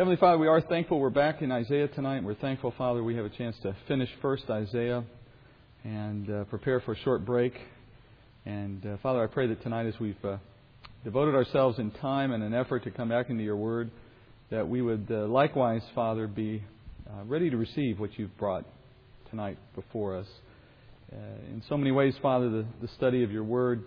Heavenly Father, we are thankful we're back in Isaiah tonight. We're thankful, Father, we have a chance to finish first Isaiah and uh, prepare for a short break. And uh, Father, I pray that tonight, as we've uh, devoted ourselves in time and an effort to come back into your word, that we would uh, likewise, Father, be uh, ready to receive what you've brought tonight before us. Uh, in so many ways, Father, the, the study of your word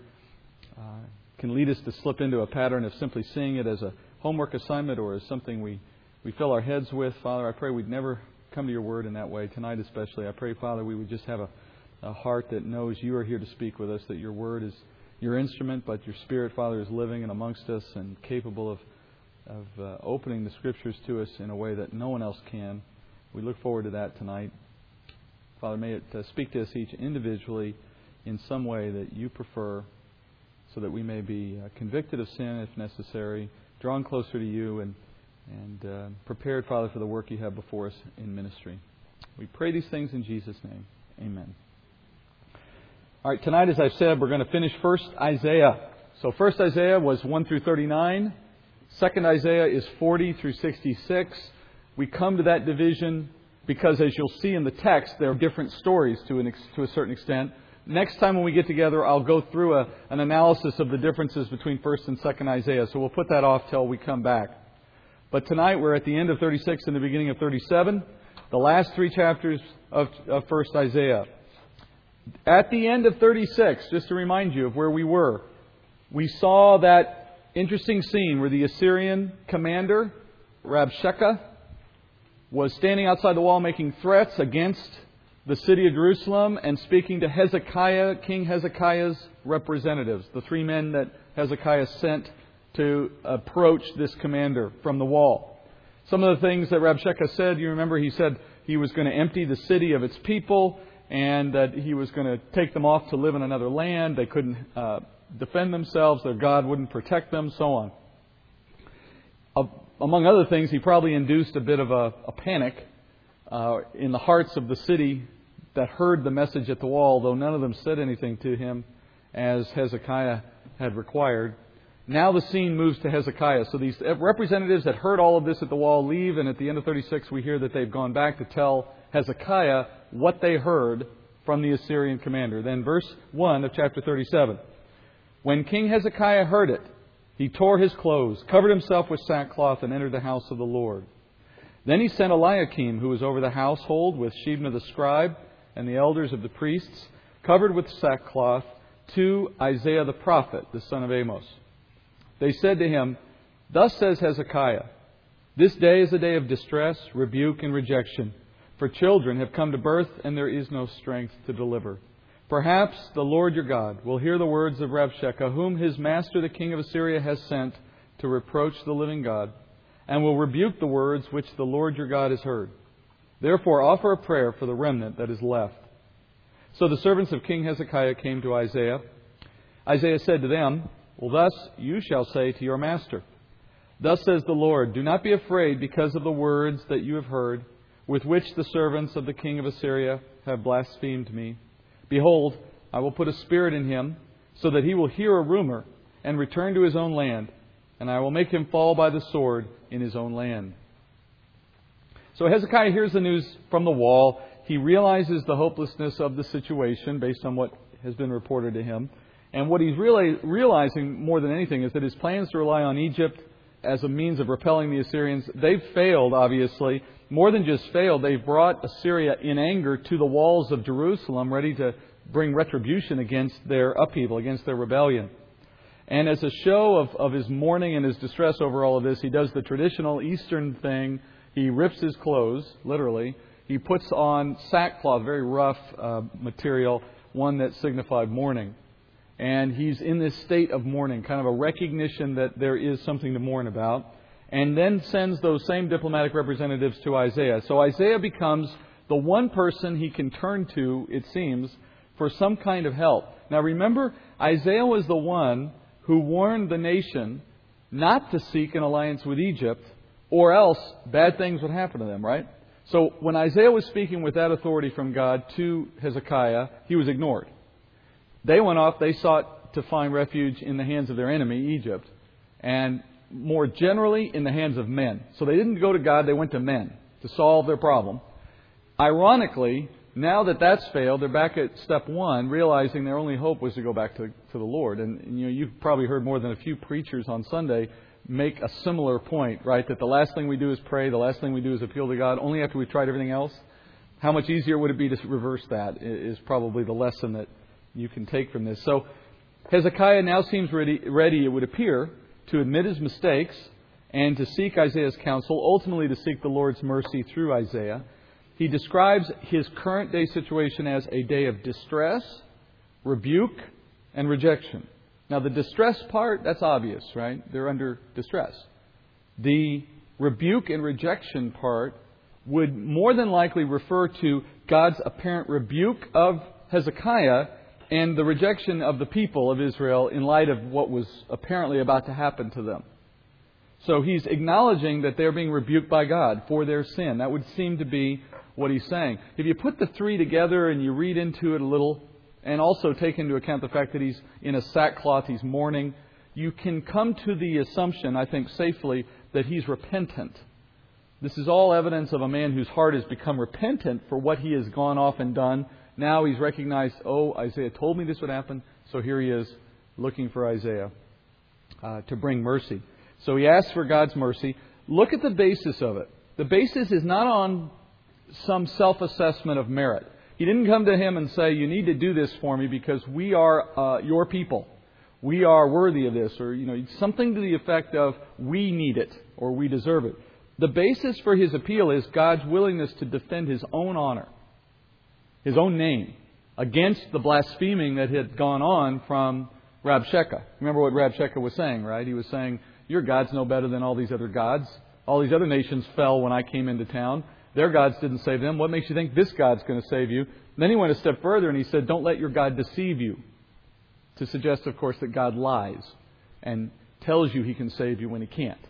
can lead us to slip into a pattern of simply seeing it as a homework assignment or as something we we fill our heads with. Father, I pray we'd never come to your word in that way. Tonight, especially, I pray, Father, we would just have a, a heart that knows you are here to speak with us, that your word is your instrument, but your spirit, Father, is living and amongst us and capable of, of uh, opening the scriptures to us in a way that no one else can. We look forward to that tonight. Father, may it uh, speak to us each individually in some way that you prefer so that we may be uh, convicted of sin if necessary, drawn closer to you, and and uh, prepared, Father, for the work you have before us in ministry. We pray these things in Jesus' name. Amen. All right, tonight, as I've said, we're going to finish first Isaiah. So, first Isaiah was 1 through 39. Second Isaiah is 40 through 66. We come to that division because, as you'll see in the text, there are different stories to, an, to a certain extent. Next time when we get together, I'll go through a, an analysis of the differences between 1st and 2nd Isaiah. So we'll put that off till we come back. But tonight we're at the end of 36 and the beginning of 37, the last three chapters of, of 1st Isaiah. At the end of 36, just to remind you of where we were, we saw that interesting scene where the Assyrian commander, Rabshakeh, was standing outside the wall making threats against the city of Jerusalem and speaking to Hezekiah, King Hezekiah's representatives, the three men that Hezekiah sent to approach this commander from the wall. Some of the things that Rabshakeh said, you remember he said he was going to empty the city of its people and that he was going to take them off to live in another land. They couldn't uh, defend themselves, their God wouldn't protect them, so on. Uh, among other things, he probably induced a bit of a, a panic uh, in the hearts of the city that heard the message at the wall, though none of them said anything to him as Hezekiah had required. Now the scene moves to Hezekiah. So these representatives that heard all of this at the wall leave, and at the end of 36, we hear that they've gone back to tell Hezekiah what they heard from the Assyrian commander. Then, verse 1 of chapter 37. When King Hezekiah heard it, he tore his clothes, covered himself with sackcloth, and entered the house of the Lord. Then he sent Eliakim, who was over the household, with Shebna the scribe and the elders of the priests, covered with sackcloth, to Isaiah the prophet, the son of Amoz. They said to him, Thus says Hezekiah, This day is a day of distress, rebuke, and rejection, for children have come to birth, and there is no strength to deliver. Perhaps the Lord your God will hear the words of Rabshakeh, whom his master the king of Assyria has sent to reproach the living God, and will rebuke the words which the Lord your God has heard. Therefore, offer a prayer for the remnant that is left. So the servants of King Hezekiah came to Isaiah. Isaiah said to them, well, thus you shall say to your master, Thus says the Lord, Do not be afraid because of the words that you have heard, with which the servants of the king of Assyria have blasphemed me. Behold, I will put a spirit in him, so that he will hear a rumor and return to his own land, and I will make him fall by the sword in his own land. So Hezekiah hears the news from the wall. He realizes the hopelessness of the situation based on what has been reported to him. And what he's really realizing more than anything is that his plans to rely on Egypt as a means of repelling the Assyrians, they've failed, obviously. More than just failed, they've brought Assyria in anger to the walls of Jerusalem, ready to bring retribution against their upheaval, against their rebellion. And as a show of, of his mourning and his distress over all of this, he does the traditional Eastern thing. He rips his clothes, literally. He puts on sackcloth, very rough uh, material, one that signified mourning and he's in this state of mourning, kind of a recognition that there is something to mourn about, and then sends those same diplomatic representatives to Isaiah. So Isaiah becomes the one person he can turn to, it seems, for some kind of help. Now remember, Isaiah was the one who warned the nation not to seek an alliance with Egypt, or else bad things would happen to them, right? So when Isaiah was speaking with that authority from God to Hezekiah, he was ignored. They went off, they sought to find refuge in the hands of their enemy, Egypt. And more generally in the hands of men. So they didn't go to God, they went to men to solve their problem. Ironically, now that that's failed, they're back at step one, realizing their only hope was to go back to, to the Lord. And, and you know, you've probably heard more than a few preachers on Sunday make a similar point, right? That the last thing we do is pray, the last thing we do is appeal to God, only after we've tried everything else. How much easier would it be to reverse that? Is probably the lesson that you can take from this. So Hezekiah now seems ready, ready, it would appear, to admit his mistakes and to seek Isaiah's counsel, ultimately to seek the Lord's mercy through Isaiah. He describes his current day situation as a day of distress, rebuke, and rejection. Now, the distress part, that's obvious, right? They're under distress. The rebuke and rejection part would more than likely refer to God's apparent rebuke of Hezekiah and the rejection of the people of Israel in light of what was apparently about to happen to them. So he's acknowledging that they're being rebuked by God for their sin. That would seem to be what he's saying. If you put the three together and you read into it a little, and also take into account the fact that he's in a sackcloth, he's mourning, you can come to the assumption, I think safely, that he's repentant. This is all evidence of a man whose heart has become repentant for what he has gone off and done. Now he's recognized, oh, Isaiah told me this would happen, so here he is looking for Isaiah uh, to bring mercy. So he asks for God's mercy. Look at the basis of it. The basis is not on some self assessment of merit. He didn't come to him and say, You need to do this for me because we are uh, your people. We are worthy of this, or you know, something to the effect of we need it or we deserve it. The basis for his appeal is God's willingness to defend his own honor, his own name, against the blaspheming that had gone on from Rabshakeh. Remember what Rabshakeh was saying, right? He was saying, Your God's no better than all these other gods. All these other nations fell when I came into town. Their gods didn't save them. What makes you think this God's going to save you? then he went a step further and he said, Don't let your God deceive you. To suggest, of course, that God lies and tells you he can save you when he can't.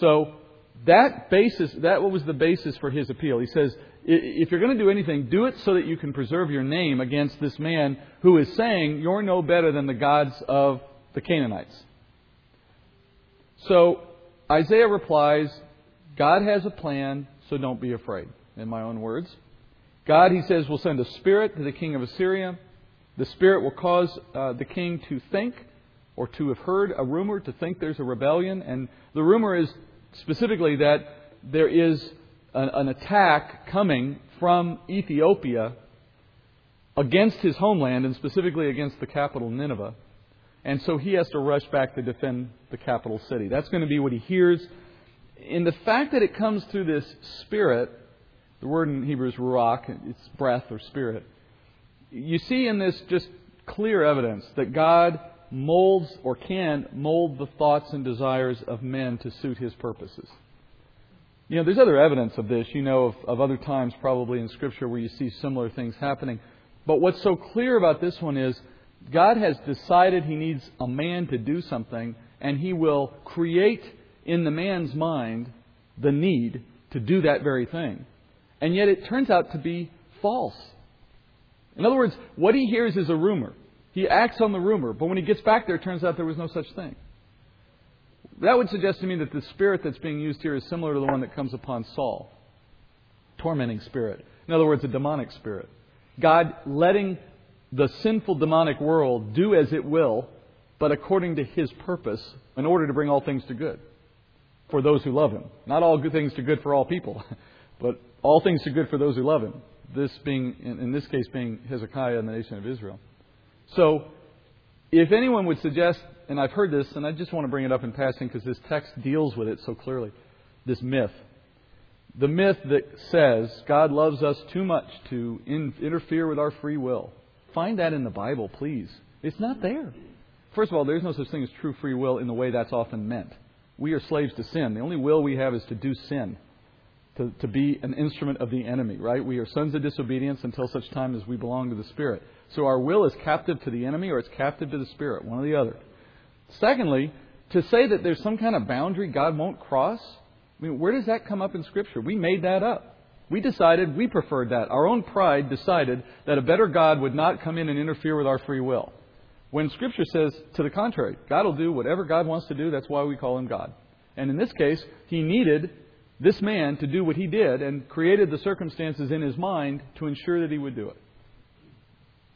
So that basis, that was the basis for his appeal. He says, if you're going to do anything, do it so that you can preserve your name against this man who is saying you're no better than the gods of the Canaanites. So Isaiah replies, God has a plan so don't be afraid. In my own words, God, he says, will send a spirit to the king of Assyria. The spirit will cause uh, the king to think or to have heard a rumor, to think there's a rebellion. And the rumor is specifically that there is an, an attack coming from Ethiopia against his homeland and specifically against the capital, Nineveh. And so he has to rush back to defend the capital city. That's going to be what he hears in the fact that it comes through this spirit, the word in Hebrew is ruach, it's breath or spirit. You see in this just clear evidence that God molds or can mold the thoughts and desires of men to suit his purposes. You know, there's other evidence of this. You know of, of other times probably in Scripture where you see similar things happening. But what's so clear about this one is God has decided he needs a man to do something, and he will create in the man's mind the need to do that very thing. And yet it turns out to be false. In other words, what he hears is a rumor. He acts on the rumor, but when he gets back there, it turns out there was no such thing. That would suggest to me that the spirit that's being used here is similar to the one that comes upon Saul tormenting spirit. In other words, a demonic spirit. God letting the sinful demonic world do as it will, but according to his purpose, in order to bring all things to good for those who love him. Not all good things to good for all people, but all things to good for those who love him. This being, in this case, being Hezekiah and the nation of Israel. So, if anyone would suggest, and I've heard this, and I just want to bring it up in passing because this text deals with it so clearly, this myth. The myth that says God loves us too much to in, interfere with our free will. Find that in the Bible, please. It's not there. First of all, there's no such thing as true free will in the way that's often meant. We are slaves to sin. The only will we have is to do sin, to, to be an instrument of the enemy, right? We are sons of disobedience until such time as we belong to the Spirit. So our will is captive to the enemy or it's captive to the Spirit, one or the other. Secondly, to say that there's some kind of boundary God won't cross, I mean, where does that come up in Scripture? We made that up. We decided we preferred that. Our own pride decided that a better God would not come in and interfere with our free will. When Scripture says to the contrary, God will do whatever God wants to do, that's why we call him God. And in this case, he needed this man to do what he did and created the circumstances in his mind to ensure that he would do it.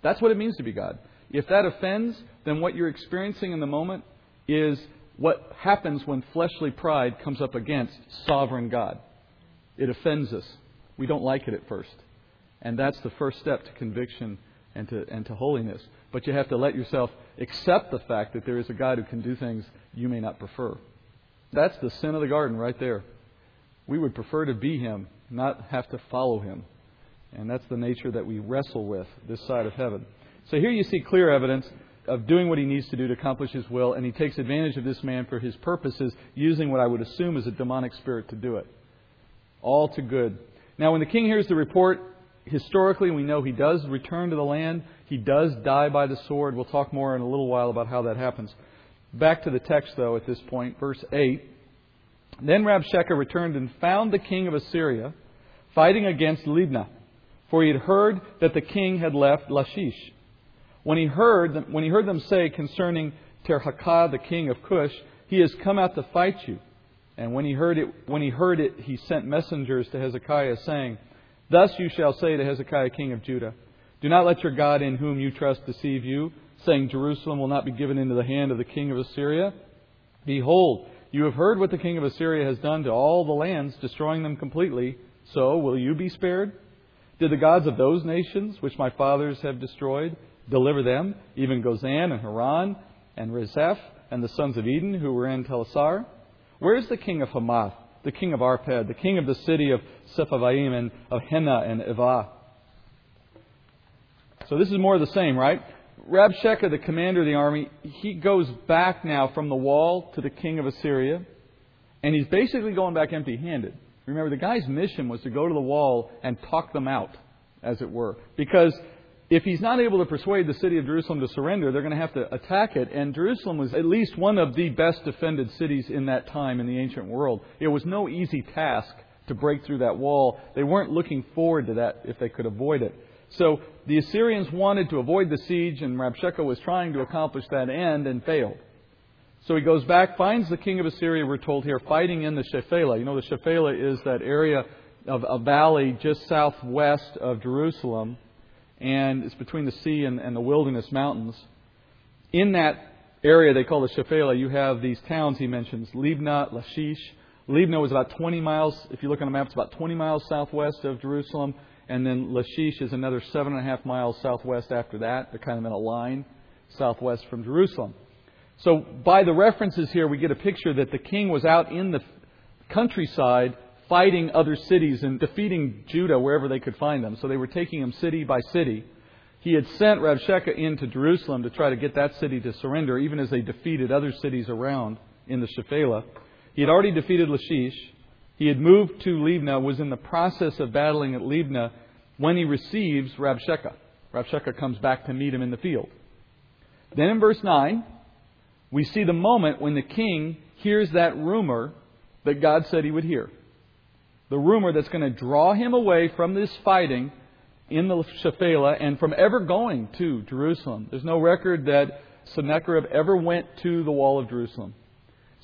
That's what it means to be God. If that offends, then what you're experiencing in the moment is what happens when fleshly pride comes up against sovereign God. It offends us. We don't like it at first. And that's the first step to conviction and to, and to holiness. But you have to let yourself accept the fact that there is a God who can do things you may not prefer. That's the sin of the garden right there. We would prefer to be Him, not have to follow Him. And that's the nature that we wrestle with this side of heaven. So here you see clear evidence of doing what he needs to do to accomplish his will, and he takes advantage of this man for his purposes, using what I would assume is a demonic spirit to do it. All to good. Now, when the king hears the report, historically, we know he does return to the land. He does die by the sword. We'll talk more in a little while about how that happens. Back to the text, though, at this point, verse 8. Then Rabshakeh returned and found the king of Assyria fighting against Libnah, for he had heard that the king had left Lachish. When he heard them, when he heard them say concerning Tirhakah, the king of Cush, he has come out to fight you. And when he heard it, when he heard it, he sent messengers to Hezekiah, saying, Thus you shall say to Hezekiah, king of Judah, Do not let your God in whom you trust deceive you, saying, Jerusalem will not be given into the hand of the king of Assyria. Behold, you have heard what the king of Assyria has done to all the lands, destroying them completely. So will you be spared? Did the gods of those nations, which my fathers have destroyed, deliver them, even Gozan and Haran and Rezeph and the sons of Eden who were in Telassar? Where is the king of Hamath, the king of Arpad, the king of the city of Sepharvaim and of Hena and Ivah? So this is more of the same, right? Rabshakeh, the commander of the army, he goes back now from the wall to the king of Assyria, and he's basically going back empty handed. Remember, the guy's mission was to go to the wall and talk them out, as it were. Because if he's not able to persuade the city of Jerusalem to surrender, they're going to have to attack it. And Jerusalem was at least one of the best defended cities in that time in the ancient world. It was no easy task to break through that wall. They weren't looking forward to that if they could avoid it. So the Assyrians wanted to avoid the siege, and Rabshakeh was trying to accomplish that end and failed. So he goes back, finds the king of Assyria, we're told here, fighting in the Shephelah. You know, the Shephelah is that area of a valley just southwest of Jerusalem and it's between the sea and, and the wilderness mountains. In that area they call the Shephelah, you have these towns he mentions Libnah, Lachish. Libnah was about 20 miles, if you look on a map, it's about 20 miles southwest of Jerusalem. And then Lachish is another seven and a half miles southwest after that. They're kind of in a line southwest from Jerusalem. So by the references here, we get a picture that the king was out in the countryside fighting other cities and defeating Judah wherever they could find them. So they were taking him city by city. He had sent Rabshakeh into Jerusalem to try to get that city to surrender, even as they defeated other cities around in the Shephelah. He had already defeated Lachish. He had moved to Libnah, was in the process of battling at Libnah when he receives Rabshakeh. Rabshakeh comes back to meet him in the field. Then in verse 9, we see the moment when the king hears that rumor that God said he would hear the rumor that's going to draw him away from this fighting in the Shephelah and from ever going to Jerusalem. There's no record that Sennacherib ever went to the wall of Jerusalem.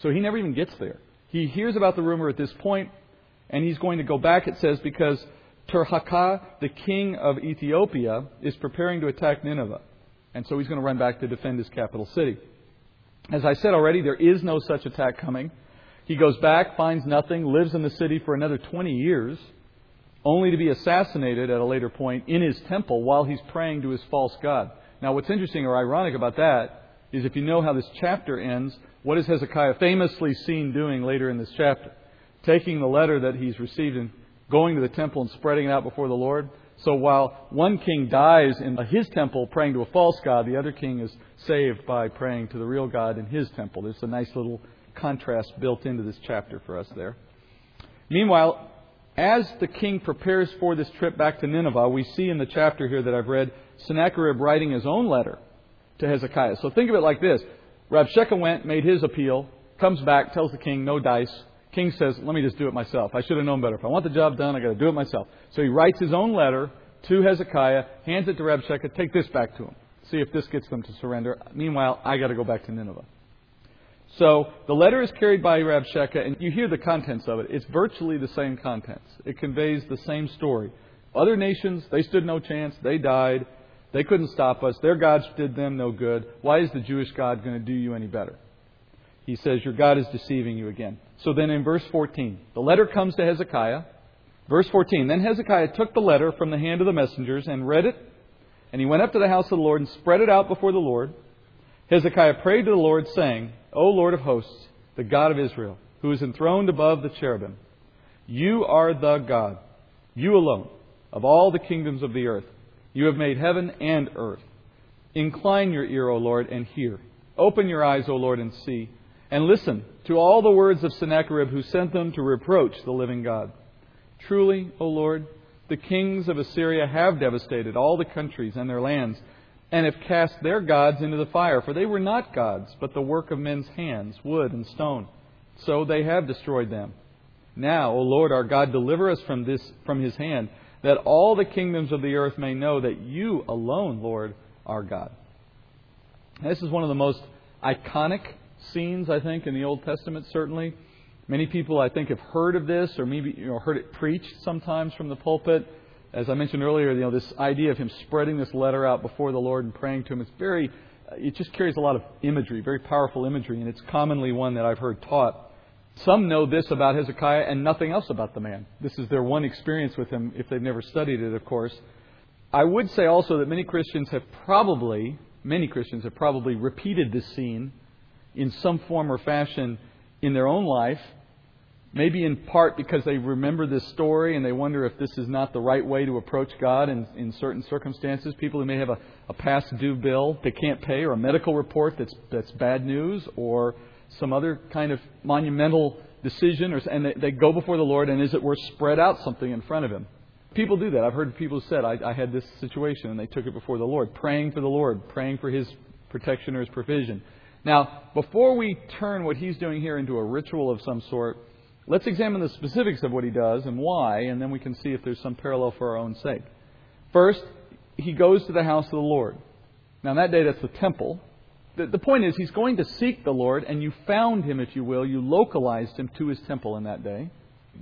So he never even gets there. He hears about the rumor at this point, and he's going to go back, it says, because Tirhakah, the king of Ethiopia, is preparing to attack Nineveh. And so he's going to run back to defend his capital city. As I said already, there is no such attack coming. He goes back, finds nothing, lives in the city for another 20 years, only to be assassinated at a later point in his temple while he's praying to his false god. Now, what's interesting or ironic about that is if you know how this chapter ends, what is Hezekiah famously seen doing later in this chapter? Taking the letter that he's received and going to the temple and spreading it out before the Lord. So while one king dies in his temple praying to a false god, the other king is saved by praying to the real God in his temple. There's a nice little contrast built into this chapter for us there. Meanwhile, as the king prepares for this trip back to Nineveh, we see in the chapter here that I've read Sennacherib writing his own letter to Hezekiah. So think of it like this Rabshakeh went, made his appeal, comes back, tells the king, no dice. King says, let me just do it myself. I should have known better. If I want the job done, i got to do it myself. So he writes his own letter to Hezekiah, hands it to Rabshakeh, take this back to him. See if this gets them to surrender. Meanwhile, I got to go back to Nineveh. So the letter is carried by Rabshakeh, and you hear the contents of it. It's virtually the same contents. It conveys the same story. Other nations, they stood no chance. They died. They couldn't stop us. Their gods did them no good. Why is the Jewish God going to do you any better? He says, Your God is deceiving you again. So then in verse 14, the letter comes to Hezekiah. Verse 14 Then Hezekiah took the letter from the hand of the messengers and read it, and he went up to the house of the Lord and spread it out before the Lord. Hezekiah prayed to the Lord, saying, O Lord of hosts, the God of Israel, who is enthroned above the cherubim, you are the God, you alone, of all the kingdoms of the earth. You have made heaven and earth. Incline your ear, O Lord, and hear. Open your eyes, O Lord, and see. And listen to all the words of Sennacherib, who sent them to reproach the living God. Truly, O Lord, the kings of Assyria have devastated all the countries and their lands, and have cast their gods into the fire, for they were not gods, but the work of men's hands, wood and stone. So they have destroyed them. Now, O Lord our God, deliver us from this from his hand, that all the kingdoms of the earth may know that you alone, Lord, are God. This is one of the most iconic scenes, I think, in the Old Testament, certainly. Many people, I think, have heard of this or maybe you know, heard it preached sometimes from the pulpit. As I mentioned earlier, you know, this idea of him spreading this letter out before the Lord and praying to him, it's very, it just carries a lot of imagery, very powerful imagery, and it's commonly one that I've heard taught. Some know this about Hezekiah and nothing else about the man. This is their one experience with him if they've never studied it, of course. I would say also that many Christians have probably, many Christians have probably repeated this scene in some form or fashion in their own life, maybe in part because they remember this story and they wonder if this is not the right way to approach God in, in certain circumstances. People who may have a, a past due bill they can't pay, or a medical report that's, that's bad news, or some other kind of monumental decision, or, and they, they go before the Lord, and as it were, spread out something in front of Him. People do that. I've heard people said, I, I had this situation, and they took it before the Lord, praying for the Lord, praying for His protection or His provision. Now, before we turn what he's doing here into a ritual of some sort, let's examine the specifics of what he does and why, and then we can see if there's some parallel for our own sake. First, he goes to the house of the Lord. Now, that day, that's the temple. The, the point is, he's going to seek the Lord, and you found him, if you will. You localized him to his temple in that day,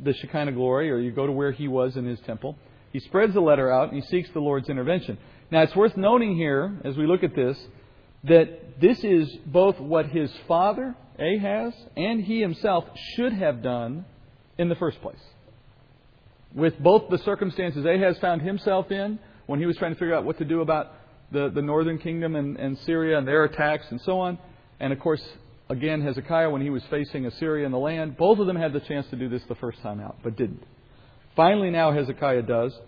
the Shekinah glory, or you go to where he was in his temple. He spreads the letter out, and he seeks the Lord's intervention. Now, it's worth noting here, as we look at this, that this is both what his father, Ahaz, and he himself should have done in the first place. With both the circumstances Ahaz found himself in when he was trying to figure out what to do about the, the northern kingdom and, and Syria and their attacks and so on, and of course, again, Hezekiah when he was facing Assyria in the land, both of them had the chance to do this the first time out, but didn't. Finally, now Hezekiah does.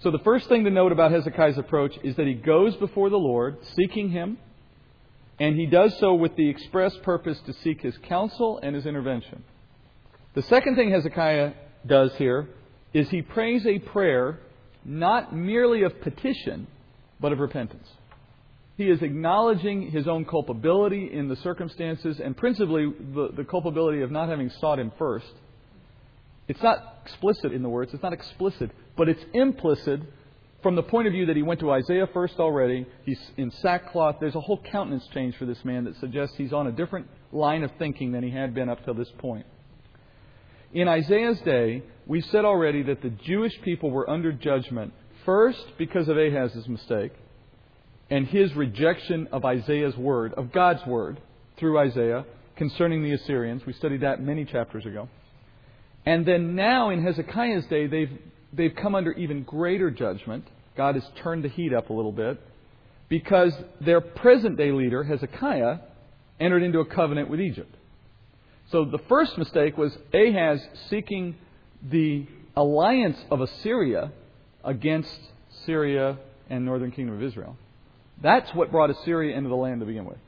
So the first thing to note about Hezekiah's approach is that he goes before the Lord, seeking him, and he does so with the express purpose to seek his counsel and his intervention. The second thing Hezekiah does here is he prays a prayer not merely of petition, but of repentance. He is acknowledging his own culpability in the circumstances and principally the, the culpability of not having sought him first. It's not explicit in the words, it's not explicit, but it's implicit from the point of view that he went to Isaiah first already, he's in sackcloth, there's a whole countenance change for this man that suggests he's on a different line of thinking than he had been up till this point. In Isaiah's day, we said already that the Jewish people were under judgment, first because of Ahaz's mistake and his rejection of Isaiah's word, of God's word, through Isaiah concerning the Assyrians. We studied that many chapters ago. And then now in Hezekiah's day, they've, they've come under even greater judgment God has turned the heat up a little bit because their present day leader, Hezekiah, entered into a covenant with Egypt. So the first mistake was Ahaz seeking the alliance of Assyria against Syria and northern kingdom of Israel. That's what brought Assyria into the land to begin with.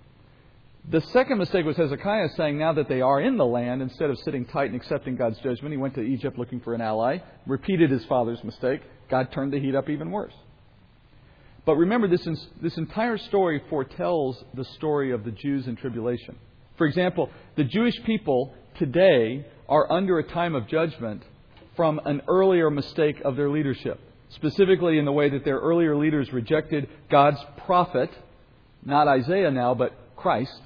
The second mistake was Hezekiah saying now that they are in the land, instead of sitting tight and accepting God's judgment, he went to Egypt looking for an ally, repeated his father's mistake, God turned the heat up even worse. But remember, this, this entire story foretells the story of the Jews in tribulation. For example, the Jewish people today are under a time of judgment from an earlier mistake of their leadership. Specifically, in the way that their earlier leaders rejected God's prophet, not Isaiah now, but Christ,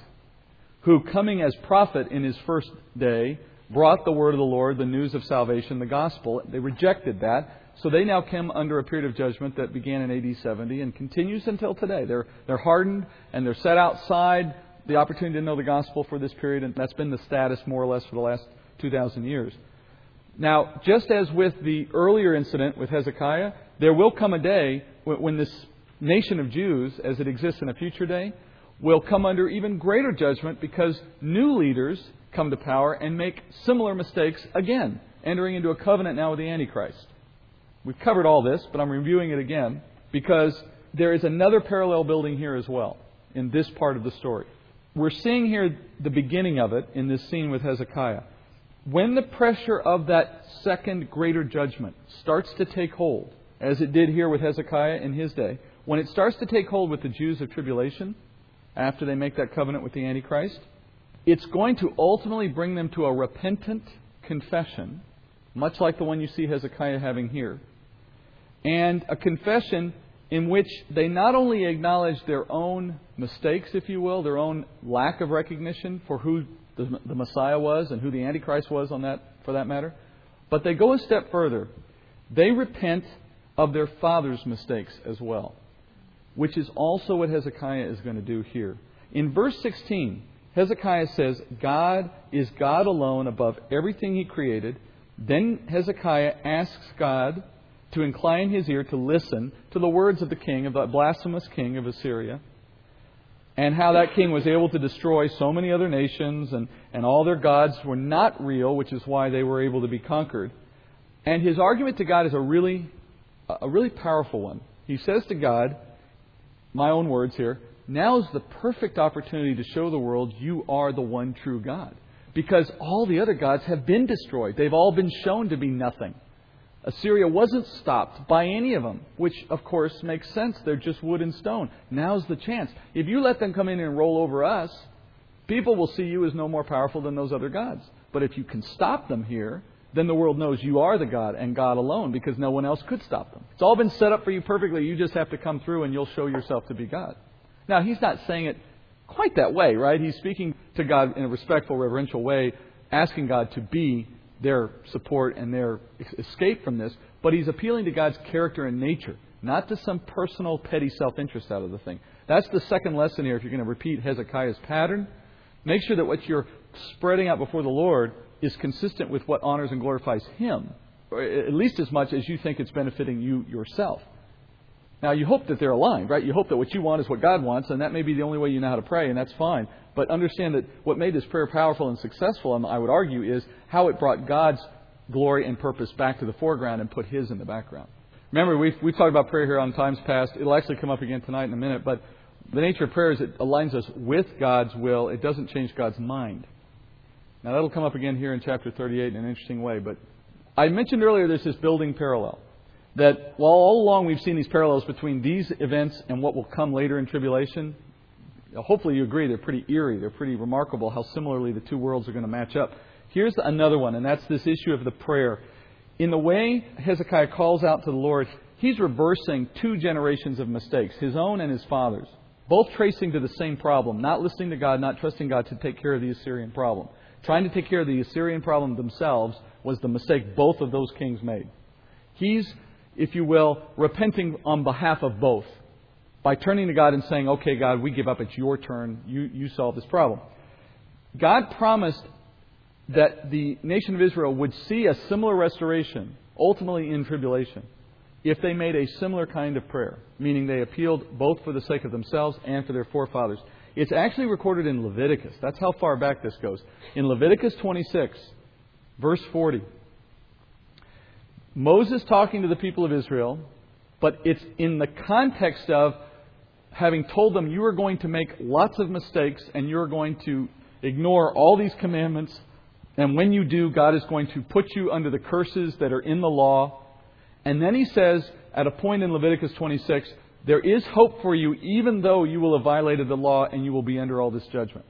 who coming as prophet in his first day brought the word of the Lord, the news of salvation, the gospel. They rejected that. So they now come under a period of judgment that began in AD 70 and continues until today. They're, they're hardened and they're set outside the opportunity to know the gospel for this period, and that's been the status more or less for the last 2,000 years. Now, just as with the earlier incident with Hezekiah, there will come a day when this nation of Jews, as it exists in a future day, will come under even greater judgment because new leaders come to power and make similar mistakes again, entering into a covenant now with the Antichrist. We've covered all this, but I'm reviewing it again because there is another parallel building here as well in this part of the story. We're seeing here the beginning of it in this scene with Hezekiah. When the pressure of that second greater judgment starts to take hold, as it did here with Hezekiah in his day, when it starts to take hold with the Jews of tribulation, after they make that covenant with the Antichrist, it's going to ultimately bring them to a repentant confession, much like the one you see Hezekiah having here, and a confession in which they not only acknowledge their own mistakes, if you will, their own lack of recognition for who the, the Messiah was and who the Antichrist was on that, for that matter, but they go a step further. They repent of their father's mistakes as well, which is also what Hezekiah is going to do here. In verse 16, Hezekiah says, God is God alone above everything he created. Then Hezekiah asks God to incline his ear to listen to the words of the king, of the blasphemous king of Assyria, and how that king was able to destroy so many other nations, and, and all their gods were not real, which is why they were able to be conquered. And his argument to God is a really, a really powerful one. He says to God, my own words here, now is the perfect opportunity to show the world you are the one true God. Because all the other gods have been destroyed. They've all been shown to be nothing. Assyria wasn't stopped by any of them, which of course makes sense. They're just wood and stone. Now's the chance. If you let them come in and roll over us, people will see you as no more powerful than those other gods. But if you can stop them here, then the world knows you are the God and God alone because no one else could stop them. It's all been set up for you perfectly. You just have to come through and you'll show yourself to be God. Now, he's not saying it quite that way, right? He's speaking to God in a respectful, reverential way, asking God to be their support and their escape from this, but he's appealing to God's character and nature, not to some personal, petty self interest out of the thing. That's the second lesson here if you're going to repeat Hezekiah's pattern. Make sure that what you're spreading out before the Lord is consistent with what honors and glorifies Him, at least as much as you think it's benefiting you yourself. Now, you hope that they're aligned, right? You hope that what you want is what God wants, and that may be the only way you know how to pray, and that's fine. But understand that what made this prayer powerful and successful, and I would argue, is how it brought God's glory and purpose back to the foreground and put His in the background. Remember, we've, we've talked about prayer here on times past. It'll actually come up again tonight in a minute, but the nature of prayer is it aligns us with God's will. It doesn't change God's mind. Now, that'll come up again here in chapter 38 in an interesting way, but I mentioned earlier there's this building parallel that while all along we've seen these parallels between these events and what will come later in tribulation, hopefully you agree they're pretty eerie, they're pretty remarkable how similarly the two worlds are going to match up. Here's another one, and that's this issue of the prayer. In the way Hezekiah calls out to the Lord, he's reversing two generations of mistakes, his own and his father's, both tracing to the same problem, not listening to God, not trusting God to take care of the Assyrian problem. Trying to take care of the Assyrian problem themselves was the mistake both of those kings made. He's if you will, repenting on behalf of both by turning to God and saying, okay, God, we give up. It's your turn. You, you solve this problem. God promised that the nation of Israel would see a similar restoration, ultimately in tribulation, if they made a similar kind of prayer, meaning they appealed both for the sake of themselves and for their forefathers. It's actually recorded in Leviticus. That's how far back this goes. In Leviticus 26, verse 40. Moses talking to the people of Israel, but it's in the context of having told them you are going to make lots of mistakes and you're going to ignore all these commandments. And when you do, God is going to put you under the curses that are in the law. And then he says, at a point in Leviticus 26, there is hope for you even though you will have violated the law and you will be under all this judgment.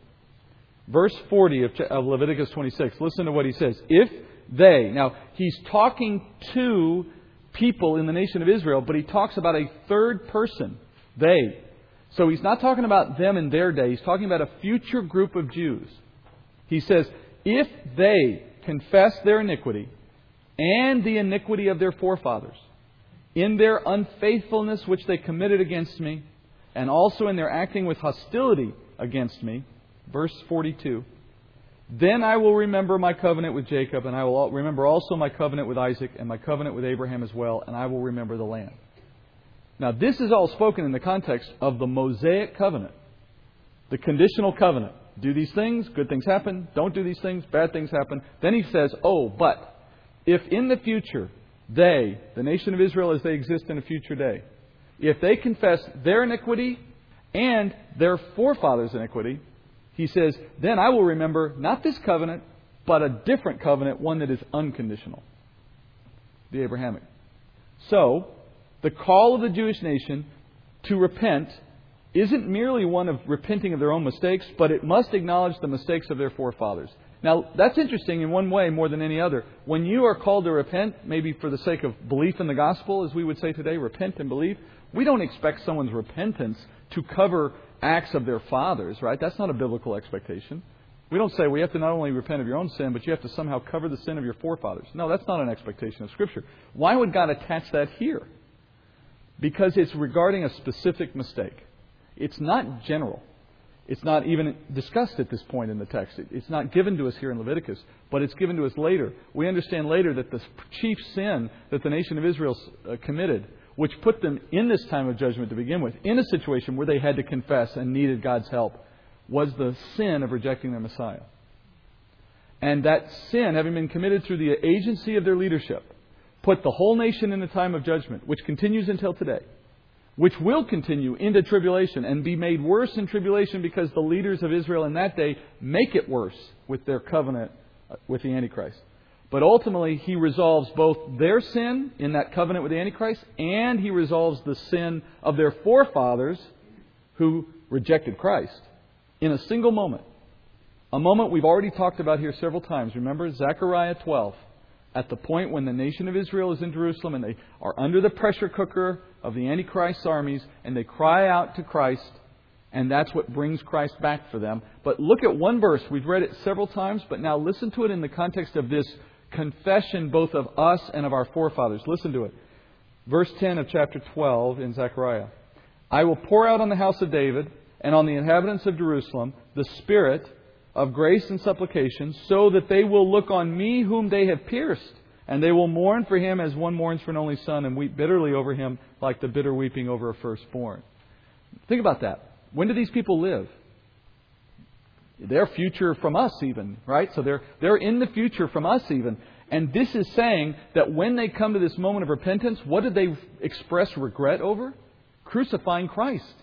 Verse 40 of Leviticus 26, listen to what he says. If they. Now, he's talking to people in the nation of Israel, but he talks about a third person, they. So he's not talking about them in their day. He's talking about a future group of Jews. He says, if they confess their iniquity and the iniquity of their forefathers in their unfaithfulness which they committed against me, and also in their acting with hostility against me, verse 42, then I will remember my covenant with Jacob, and I will remember also my covenant with Isaac, and my covenant with Abraham as well, and I will remember the land. Now, this is all spoken in the context of the Mosaic covenant, the conditional covenant. Do these things, good things happen. Don't do these things, bad things happen. Then he says, Oh, but if in the future they, the nation of Israel as they exist in a future day, if they confess their iniquity and their forefathers' iniquity, he says, then I will remember not this covenant, but a different covenant, one that is unconditional. The Abrahamic. So, the call of the Jewish nation to repent isn't merely one of repenting of their own mistakes, but it must acknowledge the mistakes of their forefathers. Now, that's interesting in one way more than any other. When you are called to repent, maybe for the sake of belief in the gospel, as we would say today, repent and believe, we don't expect someone's repentance to cover acts of their fathers, right? That's not a biblical expectation. We don't say we have to not only repent of your own sin, but you have to somehow cover the sin of your forefathers. No, that's not an expectation of Scripture. Why would God attach that here? Because it's regarding a specific mistake. It's not general. It's not even discussed at this point in the text. It's not given to us here in Leviticus, but it's given to us later. We understand later that the chief sin that the nation of Israel uh, committed, which put them in this time of judgment to begin with, in a situation where they had to confess and needed God's help, was the sin of rejecting their Messiah. And that sin, having been committed through the agency of their leadership, put the whole nation in a time of judgment, which continues until today which will continue into tribulation and be made worse in tribulation because the leaders of Israel in that day make it worse with their covenant uh, with the Antichrist. But ultimately, he resolves both their sin in that covenant with the Antichrist and he resolves the sin of their forefathers who rejected Christ in a single moment. A moment we've already talked about here several times. Remember Zechariah 12 at the point when the nation of Israel is in Jerusalem and they are under the pressure cooker of the Antichrist's armies and they cry out to Christ, and that's what brings Christ back for them. But look at one verse. We've read it several times, but now listen to it in the context of this confession both of us and of our forefathers. Listen to it. Verse 10 of chapter 12 in Zechariah. I will pour out on the house of David and on the inhabitants of Jerusalem the Spirit of grace and supplication, so that they will look on me whom they have pierced, and they will mourn for him as one mourns for an only son, and weep bitterly over him like the bitter weeping over a firstborn. Think about that. When do these people live? Their future from us, even, right? So they're, they're in the future from us, even. And this is saying that when they come to this moment of repentance, what did they express regret over? Crucifying Christ.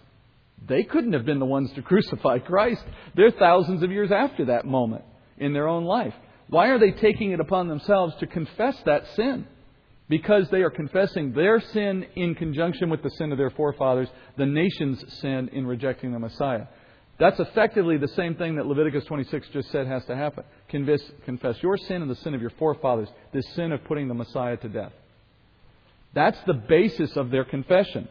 They couldn't have been the ones to crucify Christ. They're thousands of years after that moment in their own life. Why are they taking it upon themselves to confess that sin? Because they are confessing their sin in conjunction with the sin of their forefathers, the nation's sin in rejecting the Messiah. That's effectively the same thing that Leviticus 26 just said has to happen. Confess, confess your sin and the sin of your forefathers, this sin of putting the Messiah to death. That's the basis of their confession.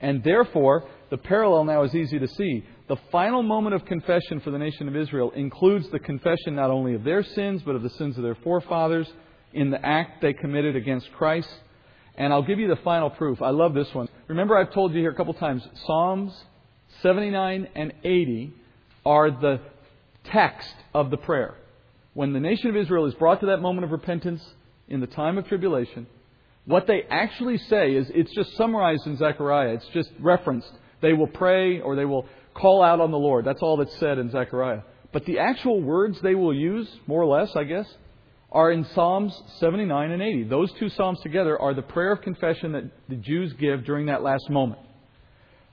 And therefore, the parallel now is easy to see. The final moment of confession for the nation of Israel includes the confession not only of their sins, but of the sins of their forefathers in the act they committed against Christ. And I'll give you the final proof. I love this one. Remember, I've told you here a couple times Psalms 79 and 80 are the text of the prayer. When the nation of Israel is brought to that moment of repentance in the time of tribulation, what they actually say is it's just summarized in Zechariah. It's just referenced. They will pray or they will call out on the Lord. That's all that's said in Zechariah. But the actual words they will use, more or less, I guess, are in Psalms 79 and 80. Those two Psalms together are the prayer of confession that the Jews give during that last moment.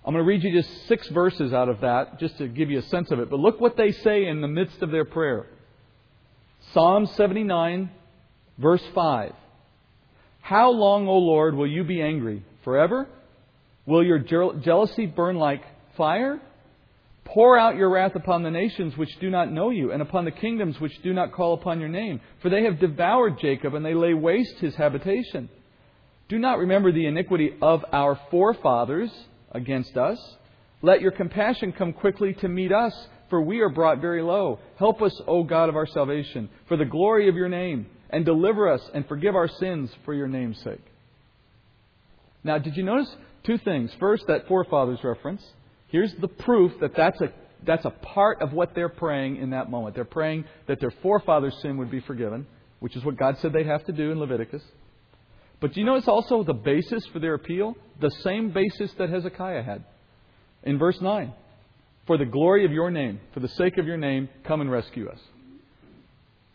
I'm going to read you just six verses out of that just to give you a sense of it. But look what they say in the midst of their prayer. Psalm 79, verse 5. How long, O Lord, will you be angry? Forever? Will your jealousy burn like fire? Pour out your wrath upon the nations which do not know you, and upon the kingdoms which do not call upon your name. For they have devoured Jacob, and they lay waste his habitation. Do not remember the iniquity of our forefathers, against us. Let your compassion come quickly to meet us, for we are brought very low. Help us, O God of our salvation, for the glory of your name, and deliver us and forgive our sins for your name's sake. Now, did you notice two things? First, that forefathers reference. Here's the proof that that's a, that's a part of what they're praying in that moment. They're praying that their forefathers' sin would be forgiven, which is what God said they'd have to do in Leviticus. But do you know it's also the basis for their appeal? The same basis that Hezekiah had. In verse 9, for the glory of your name, for the sake of your name, come and rescue us.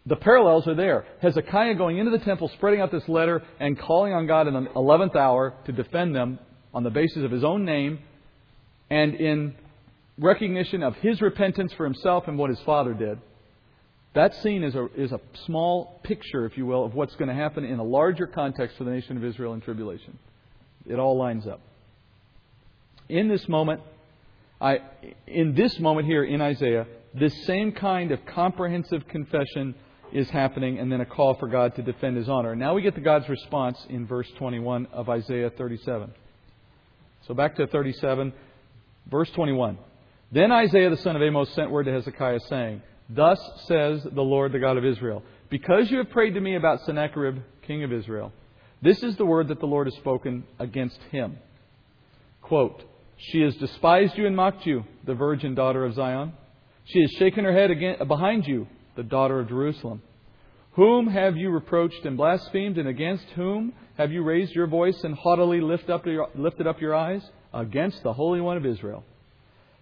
The parallels are there. Hezekiah going into the temple, spreading out this letter, and calling on God in the 11th hour to defend them on the basis of his own name and in recognition of his repentance for himself and what his father did. That scene is a, is a small picture, if you will, of what's going to happen in a larger context for the nation of Israel in tribulation. It all lines up. In this moment, I, in this moment here in Isaiah, this same kind of comprehensive confession is happening and then a call for God to defend his honor. Now we get to God's response in verse 21 of Isaiah 37. So back to 37, verse 21. Then Isaiah the son of Amoz sent word to Hezekiah saying, Thus says the Lord, the God of Israel, Because you have prayed to me about Sennacherib, king of Israel, this is the word that the Lord has spoken against him. Quote, She has despised you and mocked you, the virgin daughter of Zion. She has shaken her head again, behind you, the daughter of Jerusalem. Whom have you reproached and blasphemed, and against whom have you raised your voice and haughtily lift up your, lifted up your eyes? Against the Holy One of Israel.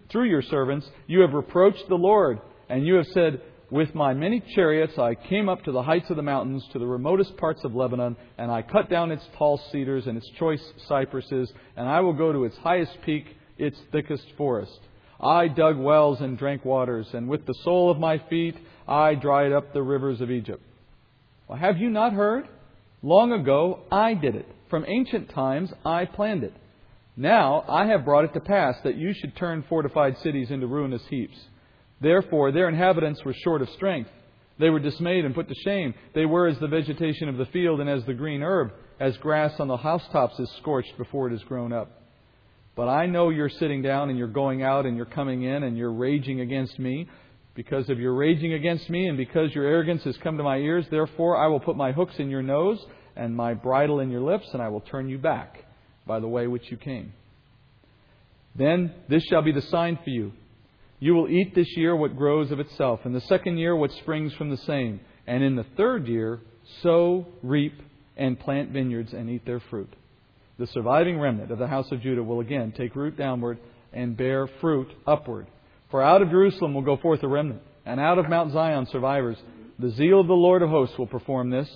Through your servants you have reproached the Lord and you have said, With my many chariots I came up to the heights of the mountains, to the remotest parts of Lebanon, and I cut down its tall cedars and its choice cypresses, and I will go to its highest peak, its thickest forest. I dug wells and drank waters, and with the sole of my feet I dried up the rivers of Egypt. Well, have you not heard? Long ago I did it. From ancient times I planned it. Now I have brought it to pass that you should turn fortified cities into ruinous heaps. Therefore, their inhabitants were short of strength. They were dismayed and put to shame. They were as the vegetation of the field and as the green herb, as grass on the housetops is scorched before it is grown up. But I know you're sitting down and you're going out and you're coming in and you're raging against me. Because of your raging against me and because your arrogance has come to my ears, therefore I will put my hooks in your nose and my bridle in your lips, and I will turn you back by the way which you came. Then this shall be the sign for you. You will eat this year what grows of itself, and the second year what springs from the same, and in the third year sow, reap, and plant vineyards and eat their fruit. The surviving remnant of the house of Judah will again take root downward and bear fruit upward. For out of Jerusalem will go forth a remnant, and out of Mount Zion survivors. The zeal of the Lord of hosts will perform this.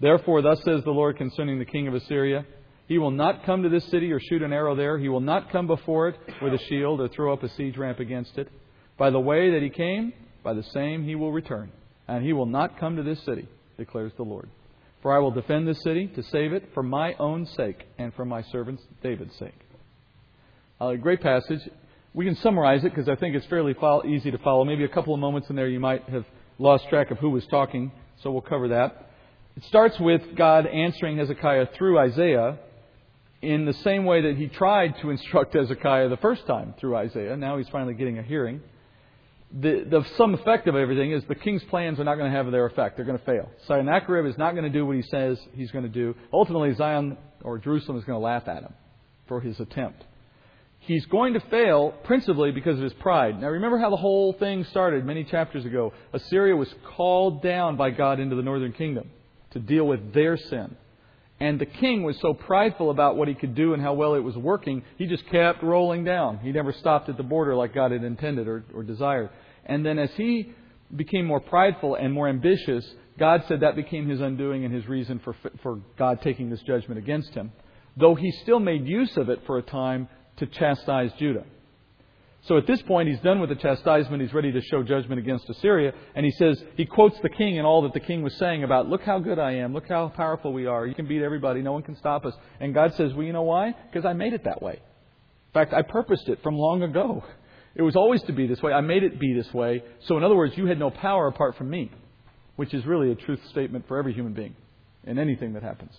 Therefore, thus says the Lord concerning the king of Assyria He will not come to this city or shoot an arrow there. He will not come before it with a shield or throw up a siege ramp against it. By the way that he came, by the same he will return. And he will not come to this city, declares the Lord. For I will defend this city to save it for my own sake and for my servant David's sake. Uh, a great passage. We can summarize it because I think it's fairly easy to follow. Maybe a couple of moments in there you might have lost track of who was talking, so we'll cover that. It starts with God answering Hezekiah through Isaiah in the same way that he tried to instruct Hezekiah the first time through Isaiah. Now he's finally getting a hearing the, the sum effect of everything is the king's plans are not going to have their effect. They're going to fail. Sennacherib is not going to do what he says he's going to do. Ultimately, Zion or Jerusalem is going to laugh at him for his attempt. He's going to fail principally because of his pride. Now, remember how the whole thing started many chapters ago. Assyria was called down by God into the northern kingdom to deal with their sin. And the king was so prideful about what he could do and how well it was working, he just kept rolling down. He never stopped at the border like God had intended or, or desired. And then as he became more prideful and more ambitious, God said that became his undoing and his reason for, for God taking this judgment against him. Though he still made use of it for a time to chastise Judah. So at this point, he's done with the chastisement. He's ready to show judgment against Assyria. And he says, he quotes the king and all that the king was saying about, look how good I am. Look how powerful we are. You can beat everybody. No one can stop us. And God says, well, you know why? Because I made it that way. In fact, I purposed it from long ago. It was always to be this way. I made it be this way. So in other words, you had no power apart from me, which is really a truth statement for every human being in anything that happens.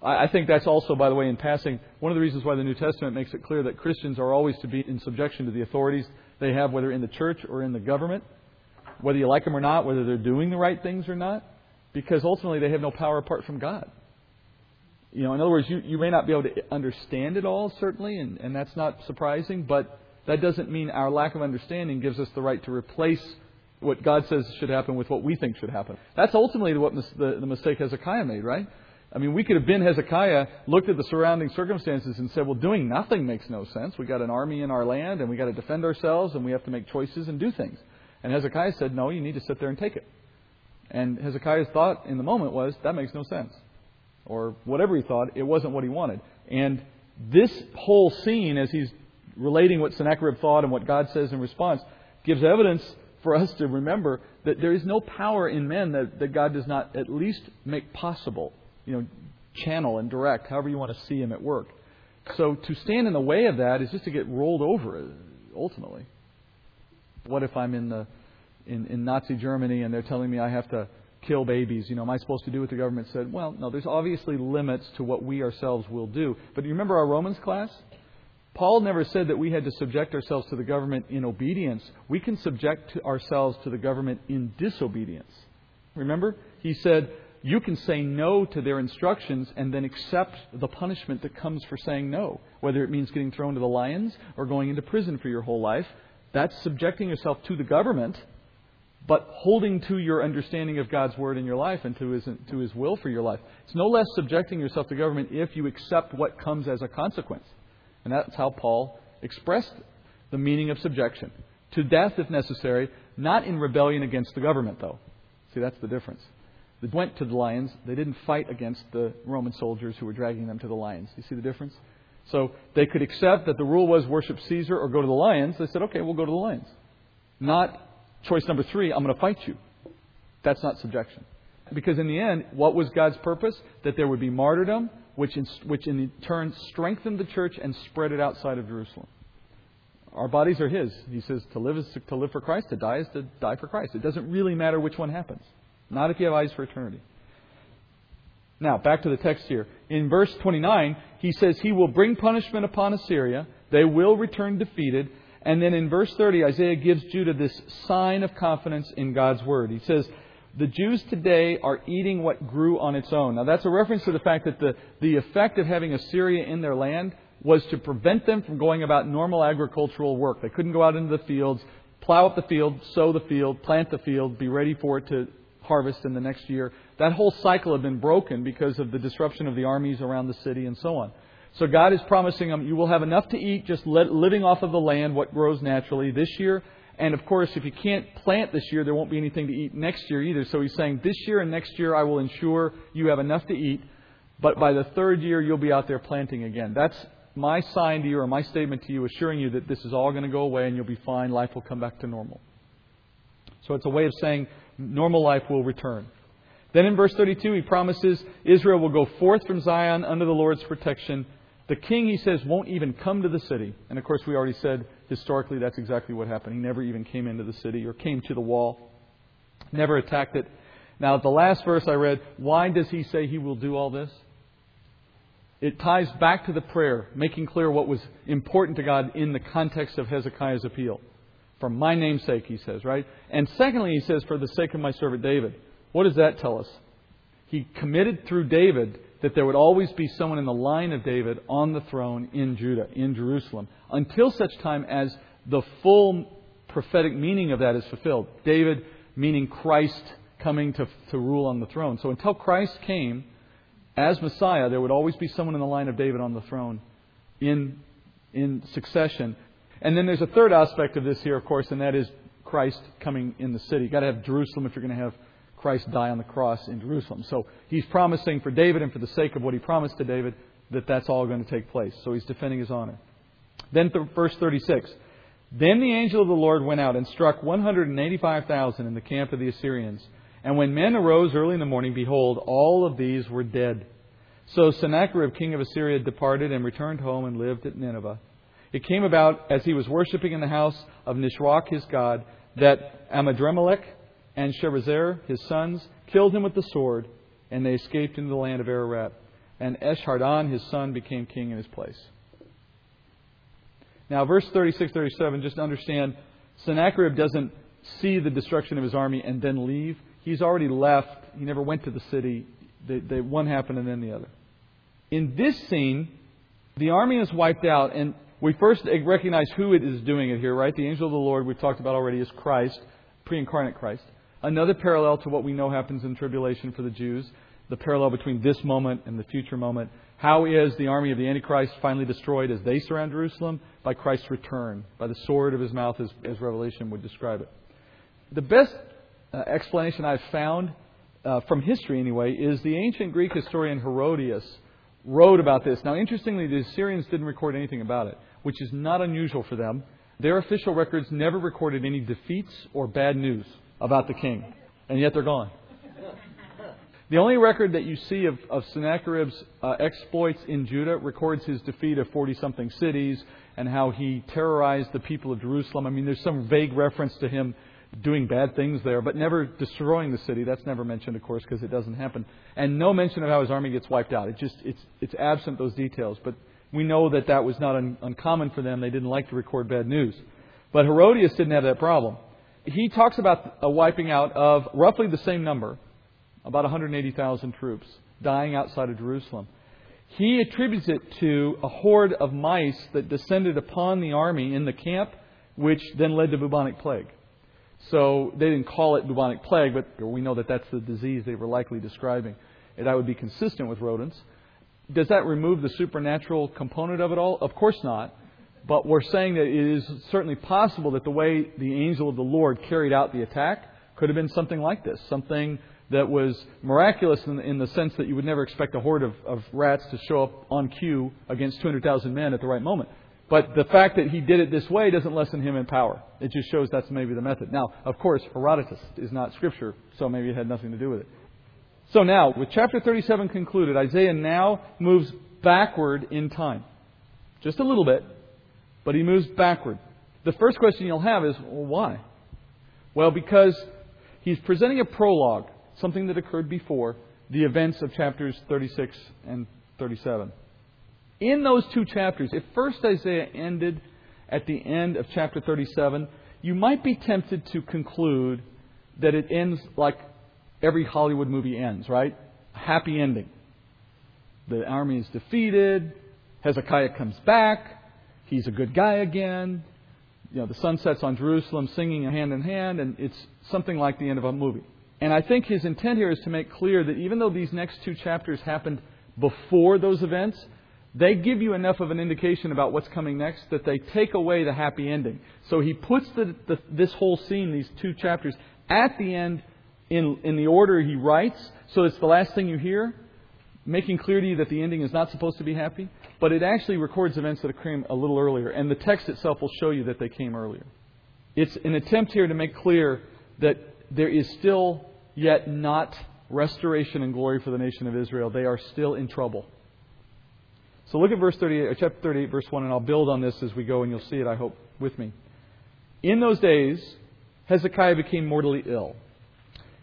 I think that's also, by the way, in passing, one of the reasons why the New Testament makes it clear that Christians are always to be in subjection to the authorities they have, whether in the church or in the government, whether you like them or not, whether they're doing the right things or not, because ultimately they have no power apart from God. You know, in other words, you, you may not be able to understand it all, certainly, and, and that's not surprising, but that doesn't mean our lack of understanding gives us the right to replace what God says should happen with what we think should happen. That's ultimately what mis- the, the mistake Hezekiah made, right? I mean, we could have been Hezekiah, looked at the surrounding circumstances, and said, well, doing nothing makes no sense. We've got an army in our land, and we've got to defend ourselves, and we have to make choices and do things. And Hezekiah said, no, you need to sit there and take it. And Hezekiah's thought in the moment was, that makes no sense. Or whatever he thought, it wasn't what he wanted. And this whole scene, as he's relating what Sennacherib thought and what God says in response, gives evidence for us to remember that there is no power in men that, that God does not at least make possible you know, channel and direct, however you want to see him at work. So to stand in the way of that is just to get rolled over, uh, ultimately. What if I'm in the in, in Nazi Germany and they're telling me I have to kill babies? You know, am I supposed to do what the government said? Well, no. There's obviously limits to what we ourselves will do. But you remember our Romans class? Paul never said that we had to subject ourselves to the government in obedience. We can subject ourselves to the government in disobedience. Remember? He said, you can say no to their instructions and then accept the punishment that comes for saying no, whether it means getting thrown to the lions or going into prison for your whole life. That's subjecting yourself to the government, but holding to your understanding of God's word in your life and to his, to his will for your life. It's no less subjecting yourself to government if you accept what comes as a consequence. And that's how Paul expressed the meaning of subjection. To death if necessary, not in rebellion against the government, though. See, that's the difference. They went to the lions. They didn't fight against the Roman soldiers who were dragging them to the lions. You see the difference? So they could accept that the rule was worship Caesar or go to the lions. They said, okay, we'll go to the lions. Not choice number three, I'm going to fight you. That's not subjection. Because in the end, what was God's purpose? That there would be martyrdom, which in, which in turn strengthened the church and spread it outside of Jerusalem. Our bodies are His. He says to live is to, to live for Christ, to die is to die for Christ. It doesn't really matter which one happens. Not if you have eyes for eternity. Now, back to the text here. In verse 29, he says, He will bring punishment upon Assyria. They will return defeated. And then in verse 30, Isaiah gives Judah this sign of confidence in God's word. He says, The Jews today are eating what grew on its own. Now, that's a reference to the fact that the, the effect of having Assyria in their land was to prevent them from going about normal agricultural work. They couldn't go out into the fields, plow up the field, sow the field, plant the field, be ready for it to harvest in the next year. That whole cycle had been broken because of the disruption of the armies around the city and so on. So God is promising them, you will have enough to eat just living off of the land, what grows naturally this year. And of course, if you can't plant this year, there won't be anything to eat next year either. So he's saying, this year and next year, I will ensure you have enough to eat. But by the third year, you'll be out there planting again. That's my sign to you or my statement to you, assuring you that this is all going to go away and you'll be fine. Life will come back to normal. So it's a way of saying, normal life will return. Then in verse 32, he promises Israel will go forth from Zion under the Lord's protection. The king, he says, won't even come to the city. And of course, we already said historically that's exactly what happened. He never even came into the city or came to the wall, never attacked it. Now, the last verse I read, why does he say he will do all this? It ties back to the prayer, making clear what was important to God in the context of Hezekiah's appeal. For my name's sake, he says, right? And secondly, he says, for the sake of my servant David. What does that tell us? He committed through David that there would always be someone in the line of David on the throne in Judah, in Jerusalem, until such time as the full prophetic meaning of that is fulfilled. David meaning Christ coming to, to rule on the throne. So until Christ came as Messiah, there would always be someone in the line of David on the throne in, in succession and then there's a third aspect of this here, of course, and that is Christ coming in the city. You've got to have Jerusalem if you're going to have Christ die on the cross in Jerusalem. So he's promising for David and for the sake of what he promised to David that that's all going to take place. So he's defending his honor. Then verse 36. Then the angel of the Lord went out and struck 185,000 in the camp of the Assyrians. And when men arose early in the morning, behold, all of these were dead. So Sennacherib, king of Assyria, departed and returned home and lived at Nineveh. It came about as he was worshiping in the house of Nisroch his god that Adrammelech and Sharezer his sons killed him with the sword, and they escaped into the land of Ararat. and Esarhaddon, his son, became king in his place. Now, verse 36 37, just understand Sennacherib doesn't see the destruction of his army and then leave. He's already left. He never went to the city. They, they, one happened and then the other. In this scene, the army is wiped out, and we first recognize who it is doing it here, right? The angel of the Lord, we've talked about already, is Christ, pre incarnate Christ. Another parallel to what we know happens in tribulation for the Jews, the parallel between this moment and the future moment. How is the army of the Antichrist finally destroyed as they surround Jerusalem? By Christ's return, by the sword of his mouth, as, as Revelation would describe it. The best uh, explanation I've found, uh, from history anyway, is the ancient Greek historian Herodotus wrote about this. Now, interestingly, the Assyrians didn't record anything about it, which is not unusual for them. Their official records never recorded any defeats or bad news about the king, and yet they're gone. The only record that you see of, of Sennacherib's uh, exploits in Judah records his defeat of 40 something cities and how he terrorized the people of Jerusalem. I mean, there's some vague reference to him doing bad things there, but never destroying the city. That's never mentioned, of course, because it doesn't happen. And no mention of how his army gets wiped out. It just it's it's absent those details. But we know that that was not un, uncommon for them. They didn't like to record bad news. But Herodotus didn't have that problem. He talks about a wiping out of roughly the same number, about 180,000 troops dying outside of Jerusalem. He attributes it to a horde of mice that descended upon the army in the camp, which then led to bubonic plague. So they didn't call it bubonic plague, but we know that that's the disease they were likely describing. And that would be consistent with rodents. Does that remove the supernatural component of it all? Of course not. But we're saying that it is certainly possible that the way the angel of the Lord carried out the attack could have been something like this. Something that was miraculous in, in the sense that you would never expect a horde of, of rats to show up on cue against 200,000 men at the right moment. But the fact that he did it this way doesn't lessen him in power. It just shows that's maybe the method. Now, of course, Herodotus is not scripture, so maybe it had nothing to do with it. So now, with chapter 37 concluded, Isaiah now moves backward in time. Just a little bit, but he moves backward. The first question you'll have is, well, why? Well, because he's presenting a prologue, something that occurred before the events of chapters 36 and 37 in those two chapters, if first Isaiah ended at the end of chapter 37, you might be tempted to conclude that it ends like every Hollywood movie ends, right? A happy ending. The army is defeated, Hezekiah comes back, he's a good guy again. You know, the sun sets on Jerusalem singing hand in hand, and it's something like the end of a movie. And I think his intent here is to make clear that even though these next two chapters happened before those events, they give you enough of an indication about what's coming next that they take away the happy ending. So he puts the, the, this whole scene, these two chapters, at the end in, in the order he writes, so it's the last thing you hear, making clear to you that the ending is not supposed to be happy, but it actually records events that came a little earlier, and the text itself will show you that they came earlier. It's an attempt here to make clear that there is still yet not restoration and glory for the nation of Israel. They are still in trouble. So look at verse 38, uh, chapter 38, verse 1, and I'll build on this as we go, and you'll see it, I hope, with me. In those days, Hezekiah became mortally ill.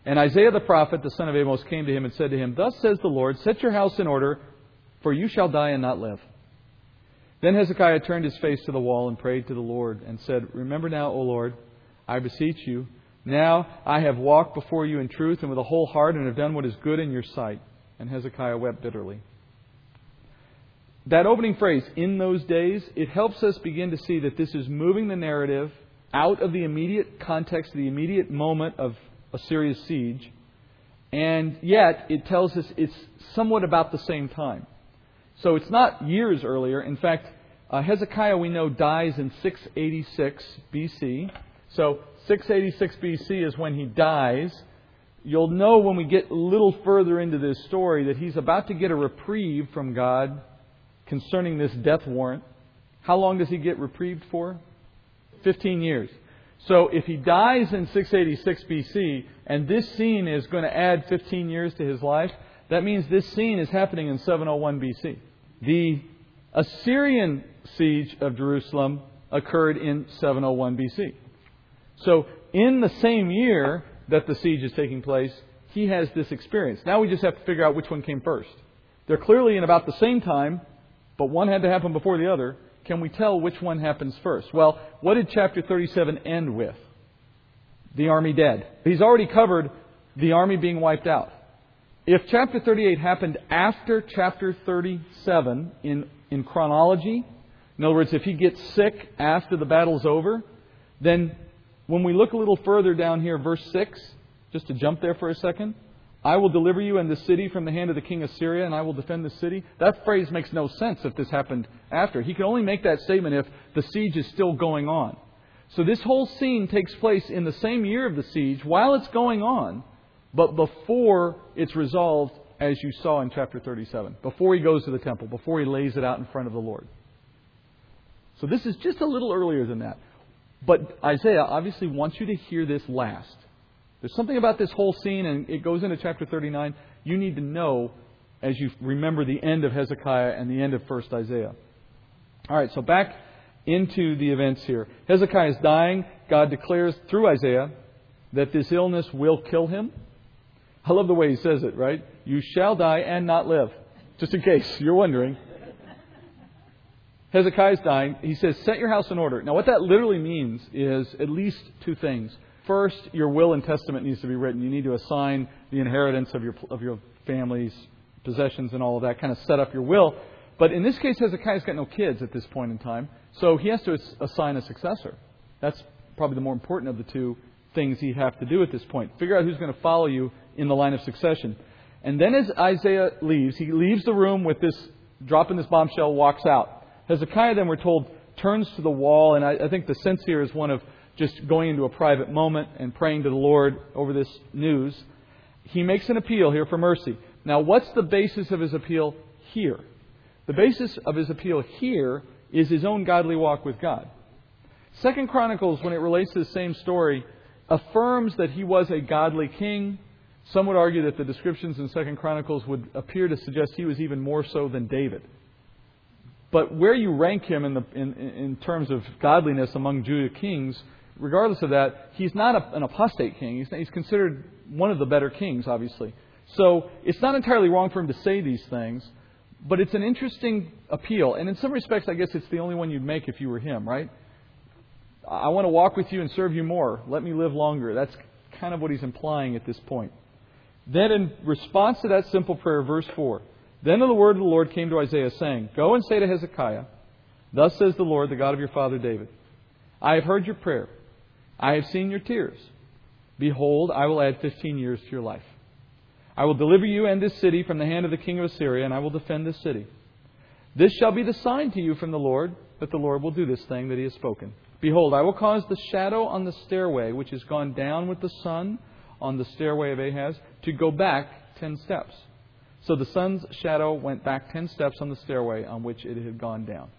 And Isaiah the prophet, the son of Amoz, came to him and said to him, Thus says the Lord, Set your house in order, for you shall die and not live. Then Hezekiah turned his face to the wall and prayed to the Lord and said, Remember now, O Lord, I beseech you, now I have walked before you in truth and with a whole heart and have done what is good in your sight. And Hezekiah wept bitterly. That opening phrase, in those days, it helps us begin to see that this is moving the narrative out of the immediate context, the immediate moment of Assyria's siege, and yet it tells us it's somewhat about the same time. So it's not years earlier. In fact, uh, Hezekiah, we know, dies in 686 BC. So 686 BC is when he dies. You'll know when we get a little further into this story that he's about to get a reprieve from God concerning this death warrant. How long does he get reprieved for? 15 years. So if he dies in 686 BC and this scene is going to add 15 years to his life, that means this scene is happening in 701 BC. The Assyrian siege of Jerusalem occurred in 701 BC. So in the same year that the siege is taking place, he has this experience. Now we just have to figure out which one came first. They're clearly in about the same time, but one had to happen before the other. Can we tell which one happens first? Well, what did chapter 37 end with? The army dead. He's already covered the army being wiped out. If chapter 38 happened after chapter 37 in, in chronology, in other words, if he gets sick after the battle's over, then when we look a little further down here, verse 6, just to jump there for a second, I will deliver you and the city from the hand of the king of Syria, and I will defend the city. That phrase makes no sense if this happened after. He can only make that statement if the siege is still going on. So this whole scene takes place in the same year of the siege while it's going on, but before it's resolved, as you saw in chapter 37, before he goes to the temple, before he lays it out in front of the Lord. So this is just a little earlier than that. But Isaiah obviously wants you to hear this last. There's something about this whole scene, and it goes into chapter 39. You need to know as you remember the end of Hezekiah and the end of 1st Isaiah. All right, so back into the events here. Hezekiah is dying. God declares through Isaiah that this illness will kill him. I love the way he says it, right? You shall die and not live. Just in case you're wondering. Hezekiah's dying. He says, Set your house in order. Now, what that literally means is at least two things. First, your will and testament needs to be written. You need to assign the inheritance of your, of your family's possessions and all of that, kind of set up your will. But in this case, Hezekiah's got no kids at this point in time, so he has to assign a successor. That's probably the more important of the two things he'd have to do at this point. Figure out who's going to follow you in the line of succession. And then as Isaiah leaves, he leaves the room with this, dropping this bombshell, walks out. Hezekiah, then we're told, turns to the wall, and I, I think the sense here is one of just going into a private moment and praying to the Lord over this news. He makes an appeal here for mercy. Now, what's the basis of his appeal here? The basis of his appeal here is his own godly walk with God. Second Chronicles, when it relates to the same story, affirms that he was a godly king. Some would argue that the descriptions in Second Chronicles would appear to suggest he was even more so than David. But where you rank him in, the, in, in terms of godliness among Judah kings, regardless of that, he's not a, an apostate king. He's, he's considered one of the better kings, obviously. So it's not entirely wrong for him to say these things, but it's an interesting appeal. And in some respects, I guess it's the only one you'd make if you were him, right? I want to walk with you and serve you more. Let me live longer. That's kind of what he's implying at this point. Then, in response to that simple prayer, verse 4 Then the word of the Lord came to Isaiah, saying, Go and say to Hezekiah, Thus says the Lord, the God of your father David, I have heard your prayer. I have seen your tears. Behold, I will add 15 years to your life. I will deliver you and this city from the hand of the king of Assyria, and I will defend this city. This shall be the sign to you from the Lord that the Lord will do this thing that he has spoken. Behold, I will cause the shadow on the stairway, which has gone down with the sun on the stairway of Ahaz, to go back ten steps. So the sun's shadow went back ten steps on the stairway on which it had gone down.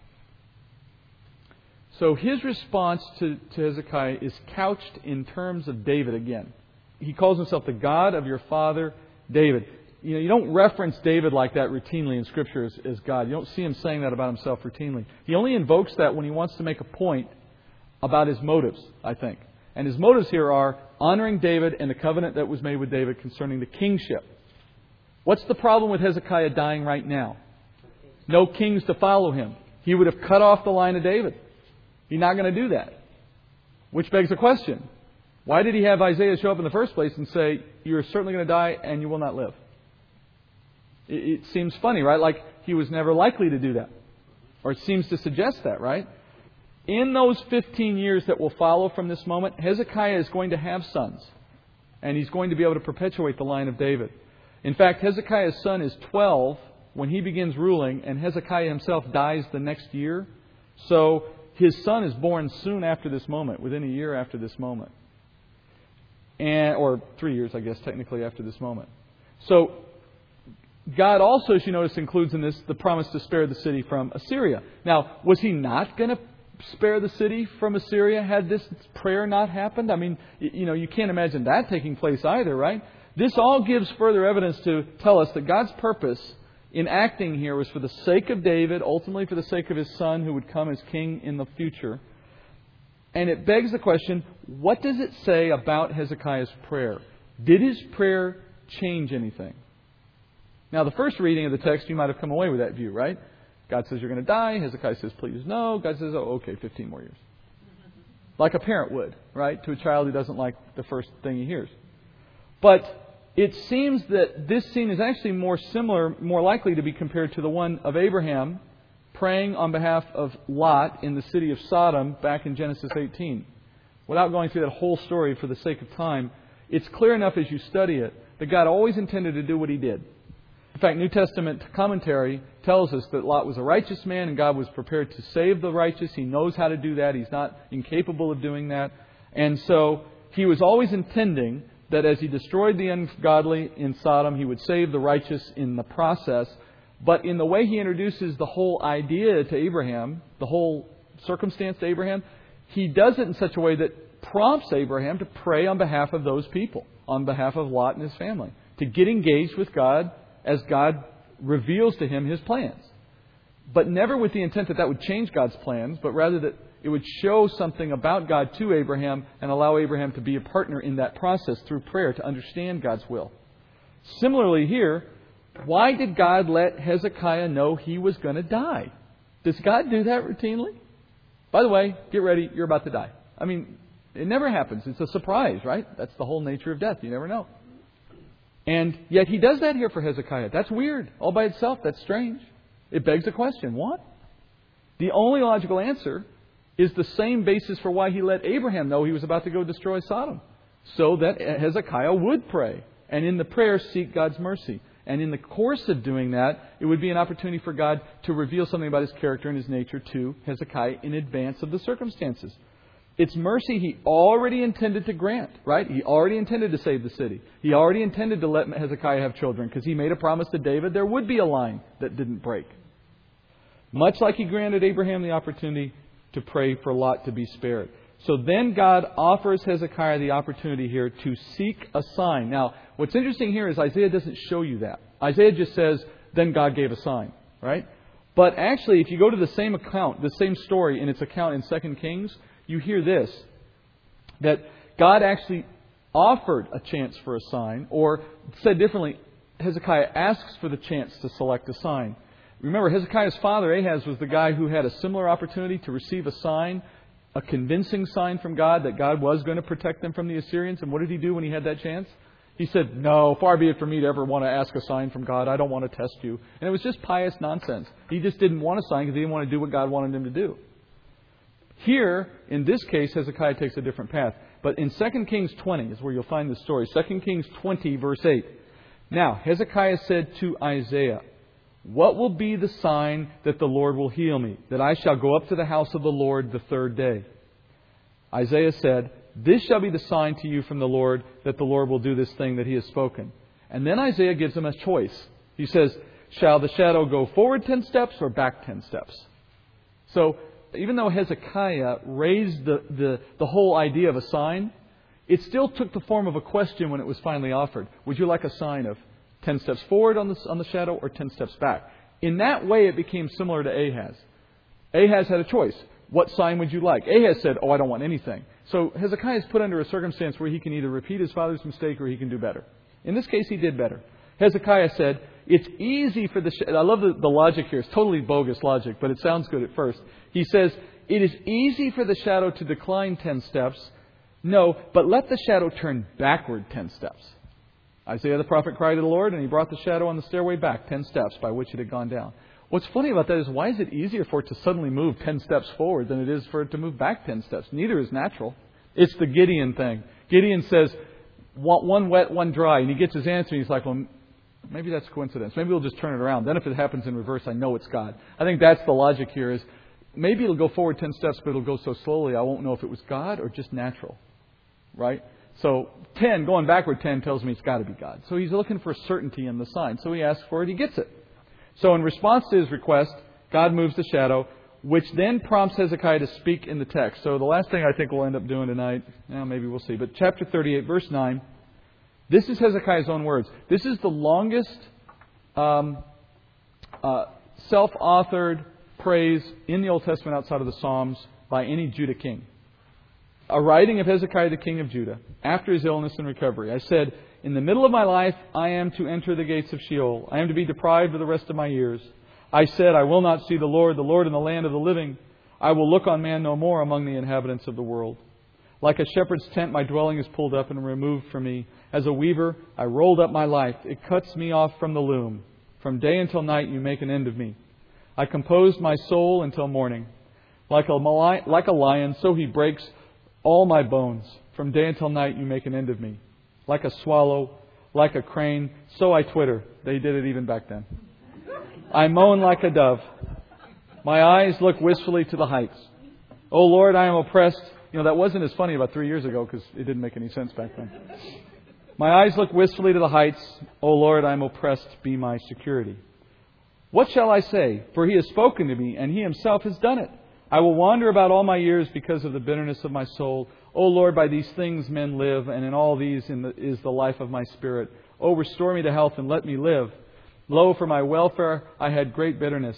So his response to, to Hezekiah is couched in terms of David again. He calls himself the God of your father David. You know, you don't reference David like that routinely in Scripture as, as God. You don't see him saying that about himself routinely. He only invokes that when he wants to make a point about his motives, I think. And his motives here are honoring David and the covenant that was made with David concerning the kingship. What's the problem with Hezekiah dying right now? No kings to follow him. He would have cut off the line of David. He's not going to do that. Which begs the question why did he have Isaiah show up in the first place and say, You're certainly going to die and you will not live? It, it seems funny, right? Like he was never likely to do that. Or it seems to suggest that, right? In those 15 years that will follow from this moment, Hezekiah is going to have sons. And he's going to be able to perpetuate the line of David. In fact, Hezekiah's son is 12 when he begins ruling, and Hezekiah himself dies the next year. So his son is born soon after this moment, within a year after this moment. And, or three years, I guess, technically after this moment. So, God also, as you notice, includes in this the promise to spare the city from Assyria. Now, was he not going to spare the city from Assyria had this prayer not happened? I mean, you know, you can't imagine that taking place either, right? This all gives further evidence to tell us that God's purpose in acting here was for the sake of David, ultimately for the sake of his son who would come as king in the future. And it begs the question what does it say about Hezekiah's prayer? Did his prayer change anything? Now, the first reading of the text, you might have come away with that view, right? God says you're going to die. Hezekiah says, please no. God says, oh, okay, 15 more years. Like a parent would, right? To a child who doesn't like the first thing he hears. But it seems that this scene is actually more similar, more likely to be compared to the one of Abraham praying on behalf of Lot in the city of Sodom back in Genesis 18. Without going through that whole story for the sake of time, it's clear enough as you study it that God always intended to do what he did. In fact, New Testament commentary tells us that Lot was a righteous man and God was prepared to save the righteous. He knows how to do that. He's not incapable of doing that. And so he was always intending that as he destroyed the ungodly in Sodom, he would save the righteous in the process. But in the way he introduces the whole idea to Abraham, the whole circumstance to Abraham, he does it in such a way that prompts Abraham to pray on behalf of those people, on behalf of Lot and his family, to get engaged with God as God reveals to him his plans. But never with the intent that that would change God's plans, but rather that it would show something about God to Abraham and allow Abraham to be a partner in that process through prayer to understand God's will. Similarly, here, why did God let Hezekiah know he was going to die? Does God do that routinely? By the way, get ready, you're about to die. I mean, it never happens. It's a surprise, right? That's the whole nature of death. You never know. And yet he does that here for Hezekiah. That's weird. All by itself, that's strange. It begs a question what? The only logical answer is the same basis for why he let Abraham know he was about to go destroy Sodom. So that Hezekiah would pray, and in the prayer seek God's mercy. And in the course of doing that, it would be an opportunity for God to reveal something about his character and his nature to Hezekiah in advance of the circumstances. It's mercy he already intended to grant, right? He already intended to save the city. He already intended to let Hezekiah have children because he made a promise to David there would be a line that didn't break. Much like he granted Abraham the opportunity to pray for Lot to be spared. So then God offers Hezekiah the opportunity here to seek a sign. Now, what's interesting here is Isaiah doesn't show you that. Isaiah just says, then God gave a sign, right? But actually, if you go to the same account, the same story in its account in 2 Kings, you hear this that God actually offered a chance for a sign, or said differently, Hezekiah asks for the chance to select a sign. Remember, Hezekiah's father, Ahaz, was the guy who had a similar opportunity to receive a sign, a convincing sign from God that God was going to protect them from the Assyrians. And what did he do when he had that chance? He said, No, far be it from me to ever want to ask a sign from God. I don't want to test you. And it was just pious nonsense. He just didn't want a sign because he didn't want to do what God wanted him to do. Here, in this case, Hezekiah takes a different path. But in 2 Kings 20 is where you'll find the story. 2 Kings 20, verse 8. Now, Hezekiah said to Isaiah, What will be the sign that the Lord will heal me, that I shall go up to the house of the Lord the third day? Isaiah said, This shall be the sign to you from the Lord that the Lord will do this thing that he has spoken. And then Isaiah gives him a choice. He says, Shall the shadow go forward ten steps or back ten steps? So even though Hezekiah raised the, the, the whole idea of a sign, it still took the form of a question when it was finally offered. Would you like a sign of 10 steps forward on the, on the shadow or 10 steps back? In that way, it became similar to Ahaz. Ahaz had a choice. What sign would you like? Ahaz said, Oh, I don't want anything. So Hezekiah is put under a circumstance where he can either repeat his father's mistake or he can do better. In this case, he did better. Hezekiah said, It's easy for the. Sh-. I love the, the logic here. It's totally bogus logic, but it sounds good at first. He says, It is easy for the shadow to decline 10 steps. No, but let the shadow turn backward 10 steps. Isaiah the prophet cried to the Lord, and he brought the shadow on the stairway back 10 steps by which it had gone down. What's funny about that is why is it easier for it to suddenly move 10 steps forward than it is for it to move back 10 steps? Neither is natural. It's the Gideon thing. Gideon says, one wet, one dry. And he gets his answer, and he's like, well, maybe that's coincidence. Maybe we'll just turn it around. Then if it happens in reverse, I know it's God. I think that's the logic here is maybe it'll go forward 10 steps, but it'll go so slowly I won't know if it was God or just natural. Right? So 10, going backward 10 tells me it's got to be God. So he's looking for certainty in the sign. So he asks for it, he gets it. So in response to his request, God moves the shadow, which then prompts Hezekiah to speak in the text. So the last thing I think we'll end up doing tonight, well, maybe we'll see, but chapter 38, verse 9. This is Hezekiah's own words. This is the longest um, uh, self authored praise in the Old Testament outside of the Psalms by any Judah king. A writing of Hezekiah, the king of Judah, after his illness and recovery. I said, In the middle of my life, I am to enter the gates of Sheol. I am to be deprived of the rest of my years. I said, I will not see the Lord, the Lord in the land of the living. I will look on man no more among the inhabitants of the world. Like a shepherd's tent, my dwelling is pulled up and removed from me. As a weaver, I rolled up my life. It cuts me off from the loom. From day until night, you make an end of me. I composed my soul until morning. Like a, like a lion, so he breaks all my bones. From day until night, you make an end of me. Like a swallow, like a crane, so I twitter. They did it even back then. I moan like a dove. My eyes look wistfully to the heights. Oh Lord, I am oppressed. You know, that wasn't as funny about three years ago because it didn't make any sense back then. My eyes look wistfully to the heights. O oh Lord, I am oppressed. Be my security. What shall I say? For he has spoken to me, and he himself has done it. I will wander about all my years because of the bitterness of my soul. O Lord, by these things men live, and in all these the, is the life of my spirit. O restore me to health and let me live. Lo, for my welfare I had great bitterness.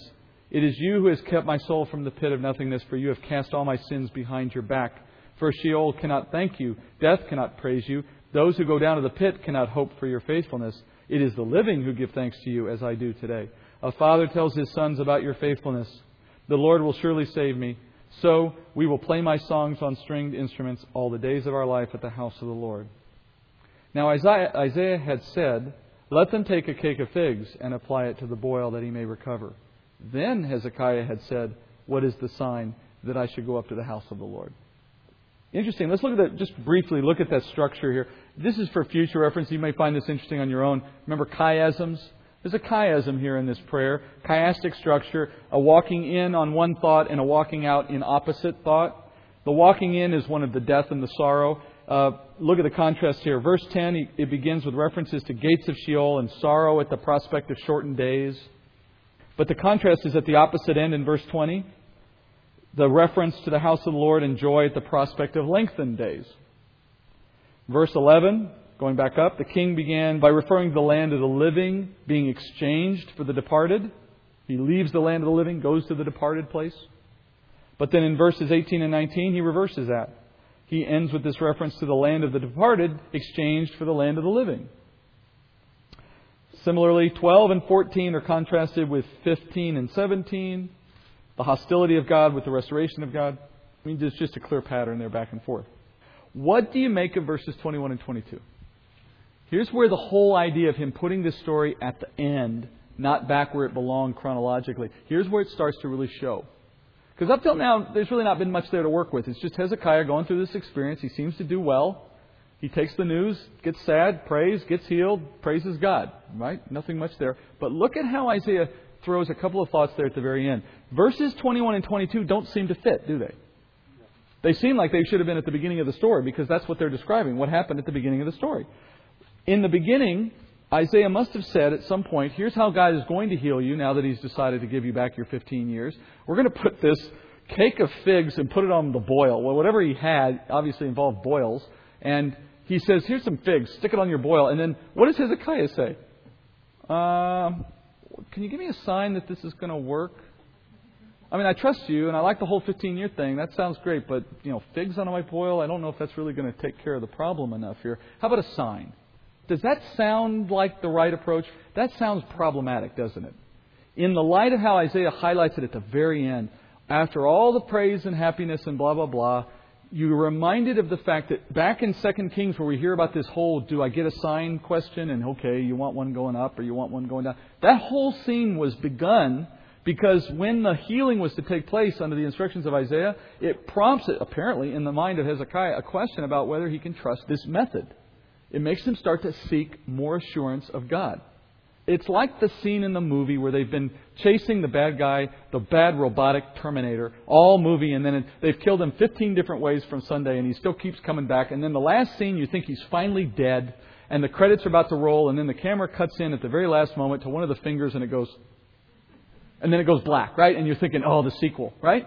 It is you who has kept my soul from the pit of nothingness, for you have cast all my sins behind your back. For Sheol cannot thank you, death cannot praise you. Those who go down to the pit cannot hope for your faithfulness. It is the living who give thanks to you, as I do today. A father tells his sons about your faithfulness. The Lord will surely save me. So we will play my songs on stringed instruments all the days of our life at the house of the Lord. Now Isaiah, Isaiah had said, Let them take a cake of figs and apply it to the boil that he may recover. Then Hezekiah had said, What is the sign that I should go up to the house of the Lord? Interesting. Let's look at that, just briefly look at that structure here. This is for future reference. You may find this interesting on your own. Remember chiasms? There's a chiasm here in this prayer, chiastic structure, a walking in on one thought and a walking out in opposite thought. The walking in is one of the death and the sorrow. Uh, look at the contrast here. Verse 10, it begins with references to gates of Sheol and sorrow at the prospect of shortened days. But the contrast is at the opposite end in verse 20. The reference to the house of the Lord and joy at the prospect of lengthened days. Verse 11, Going back up, the king began by referring to the land of the living being exchanged for the departed. He leaves the land of the living, goes to the departed place. But then in verses 18 and 19, he reverses that. He ends with this reference to the land of the departed exchanged for the land of the living. Similarly, 12 and 14 are contrasted with 15 and 17, the hostility of God with the restoration of God. I mean, there's just a clear pattern there back and forth. What do you make of verses 21 and 22? Here's where the whole idea of him putting this story at the end, not back where it belonged chronologically, here's where it starts to really show. Because up till now, there's really not been much there to work with. It's just Hezekiah going through this experience. He seems to do well. He takes the news, gets sad, prays, gets healed, praises God. Right? Nothing much there. But look at how Isaiah throws a couple of thoughts there at the very end. Verses 21 and 22 don't seem to fit, do they? They seem like they should have been at the beginning of the story because that's what they're describing, what happened at the beginning of the story. In the beginning, Isaiah must have said at some point, here's how God is going to heal you now that He's decided to give you back your 15 years. We're going to put this cake of figs and put it on the boil. Well, whatever he had obviously involved boils. And he says, here's some figs, stick it on your boil. And then what does Hezekiah say? Uh, can you give me a sign that this is going to work? I mean, I trust you, and I like the whole 15 year thing. That sounds great, but, you know, figs on my boil, I don't know if that's really going to take care of the problem enough here. How about a sign? Does that sound like the right approach? That sounds problematic, doesn't it? In the light of how Isaiah highlights it at the very end, after all the praise and happiness and blah, blah, blah, you're reminded of the fact that back in 2 Kings, where we hear about this whole do I get a sign question, and okay, you want one going up or you want one going down, that whole scene was begun because when the healing was to take place under the instructions of Isaiah, it prompts, apparently, in the mind of Hezekiah, a question about whether he can trust this method it makes them start to seek more assurance of God. It's like the scene in the movie where they've been chasing the bad guy, the bad robotic Terminator, all movie, and then they've killed him 15 different ways from Sunday, and he still keeps coming back. And then the last scene, you think he's finally dead, and the credits are about to roll, and then the camera cuts in at the very last moment to one of the fingers, and it goes, and then it goes black, right? And you're thinking, oh, the sequel, right?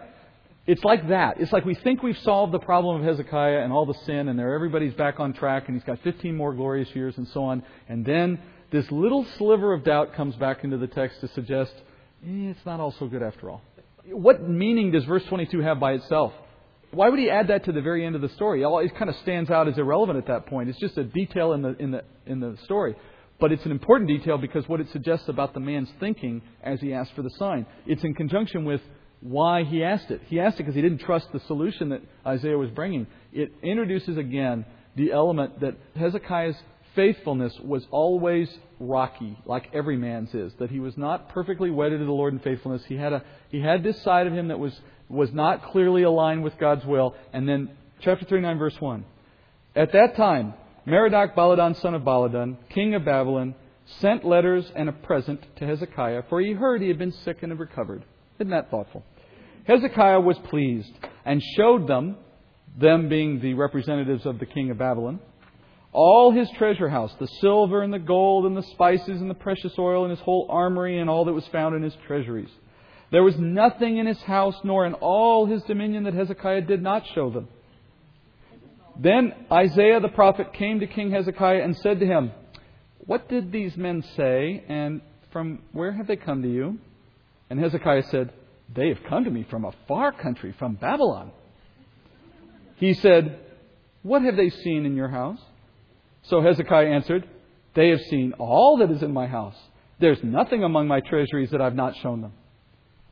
It's like that. It's like we think we've solved the problem of Hezekiah and all the sin, and there everybody's back on track, and he's got 15 more glorious years, and so on. And then this little sliver of doubt comes back into the text to suggest eh, it's not all so good after all. What meaning does verse 22 have by itself? why would he add that to the very end of the story? It kind of stands out as irrelevant at that point. It's just a detail in the, in the, in the story. But it's an important detail because what it suggests about the man's thinking as he asked for the sign. It's in conjunction with why he asked it. He asked it because he didn't trust the solution that Isaiah was bringing. It introduces again the element that Hezekiah's faithfulness was always rocky, like every man's is. That he was not perfectly wedded to the Lord in faithfulness. He had a he had this side of him that was was not clearly aligned with God's will. And then chapter 39, verse 1. At that time, Merodach Baladan, son of Baladan, king of Babylon, sent letters and a present to Hezekiah, for he heard he had been sick and had recovered. Isn't that thoughtful? Hezekiah was pleased and showed them, them being the representatives of the king of Babylon, all his treasure house, the silver and the gold and the spices and the precious oil and his whole armory and all that was found in his treasuries. There was nothing in his house nor in all his dominion that Hezekiah did not show them. Then Isaiah the prophet came to King Hezekiah and said to him, What did these men say, and from where have they come to you? And Hezekiah said, They have come to me from a far country, from Babylon. He said, What have they seen in your house? So Hezekiah answered, They have seen all that is in my house. There's nothing among my treasuries that I've not shown them.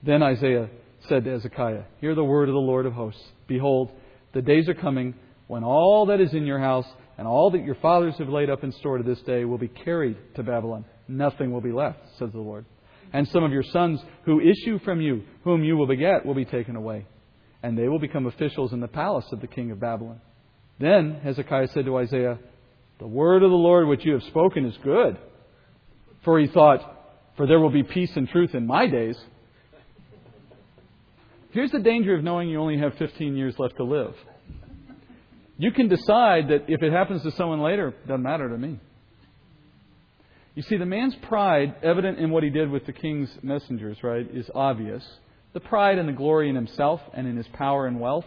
Then Isaiah said to Hezekiah, Hear the word of the Lord of hosts. Behold, the days are coming when all that is in your house and all that your fathers have laid up in store to this day will be carried to Babylon. Nothing will be left, says the Lord. And some of your sons who issue from you, whom you will beget, will be taken away. And they will become officials in the palace of the king of Babylon. Then Hezekiah said to Isaiah, The word of the Lord which you have spoken is good. For he thought, For there will be peace and truth in my days. Here's the danger of knowing you only have 15 years left to live. You can decide that if it happens to someone later, it doesn't matter to me. You see, the man's pride, evident in what he did with the king's messengers, right, is obvious. The pride and the glory in himself and in his power and wealth.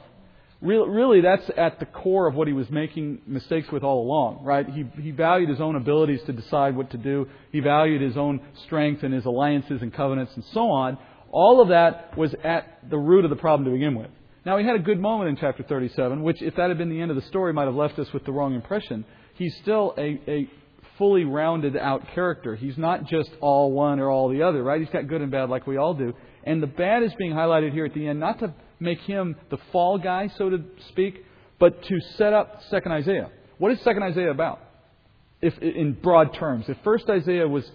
Really, that's at the core of what he was making mistakes with all along, right? He, he valued his own abilities to decide what to do. He valued his own strength and his alliances and covenants and so on all of that was at the root of the problem to begin with. Now, he had a good moment in chapter 37, which, if that had been the end of the story, might have left us with the wrong impression. He's still a, a fully rounded out character. He's not just all one or all the other, right? He's got good and bad like we all do. And the bad is being highlighted here at the end, not to make him the fall guy, so to speak, but to set up Second Isaiah. What is Second Isaiah about? If in broad terms, if First Isaiah was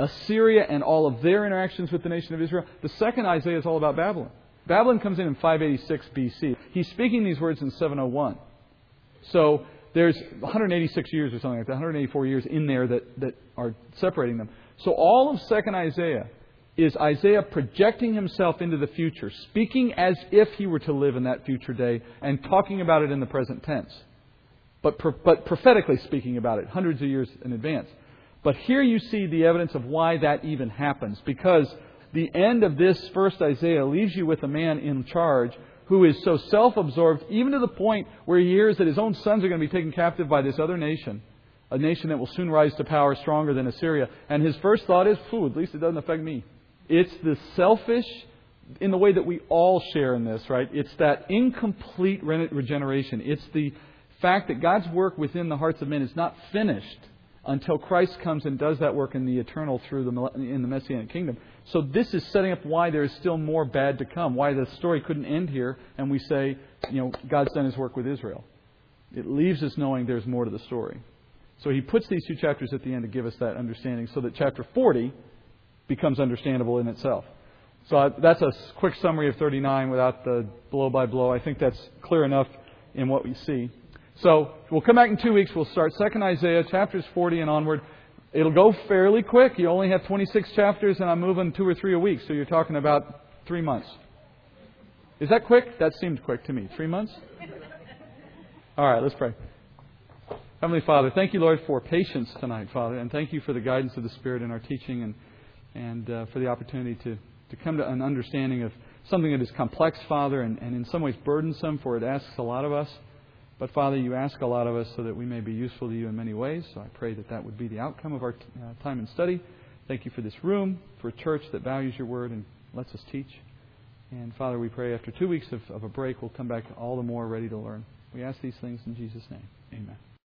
Assyria and all of their interactions with the nation of Israel. The second Isaiah is all about Babylon. Babylon comes in in 586 BC. He's speaking these words in 701. So there's 186 years or something like that, 184 years in there that, that are separating them. So all of second Isaiah is Isaiah projecting himself into the future, speaking as if he were to live in that future day, and talking about it in the present tense. But, but prophetically speaking about it, hundreds of years in advance. But here you see the evidence of why that even happens. Because the end of this first Isaiah leaves you with a man in charge who is so self absorbed, even to the point where he hears that his own sons are going to be taken captive by this other nation, a nation that will soon rise to power stronger than Assyria. And his first thought is, phew, at least it doesn't affect me. It's the selfish, in the way that we all share in this, right? It's that incomplete regeneration. It's the fact that God's work within the hearts of men is not finished until Christ comes and does that work in the eternal through the in the messianic kingdom. So this is setting up why there is still more bad to come. Why the story couldn't end here, and we say, you know, God's done His work with Israel. It leaves us knowing there's more to the story. So he puts these two chapters at the end to give us that understanding, so that chapter 40 becomes understandable in itself. So that's a quick summary of 39 without the blow by blow. I think that's clear enough in what we see. So we'll come back in two weeks. We'll start Second Isaiah, chapters 40 and onward. It'll go fairly quick. You only have 26 chapters, and I'm moving two or three a week, so you're talking about three months. Is that quick? That seemed quick to me. Three months? All right, let's pray. Heavenly Father, thank you, Lord, for patience tonight, Father, and thank you for the guidance of the Spirit in our teaching and, and uh, for the opportunity to, to come to an understanding of something that is complex, Father, and, and in some ways burdensome, for it asks a lot of us. But Father, you ask a lot of us so that we may be useful to you in many ways. So I pray that that would be the outcome of our uh, time and study. Thank you for this room, for a church that values your word and lets us teach. And Father, we pray after two weeks of, of a break, we'll come back all the more ready to learn. We ask these things in Jesus' name. Amen.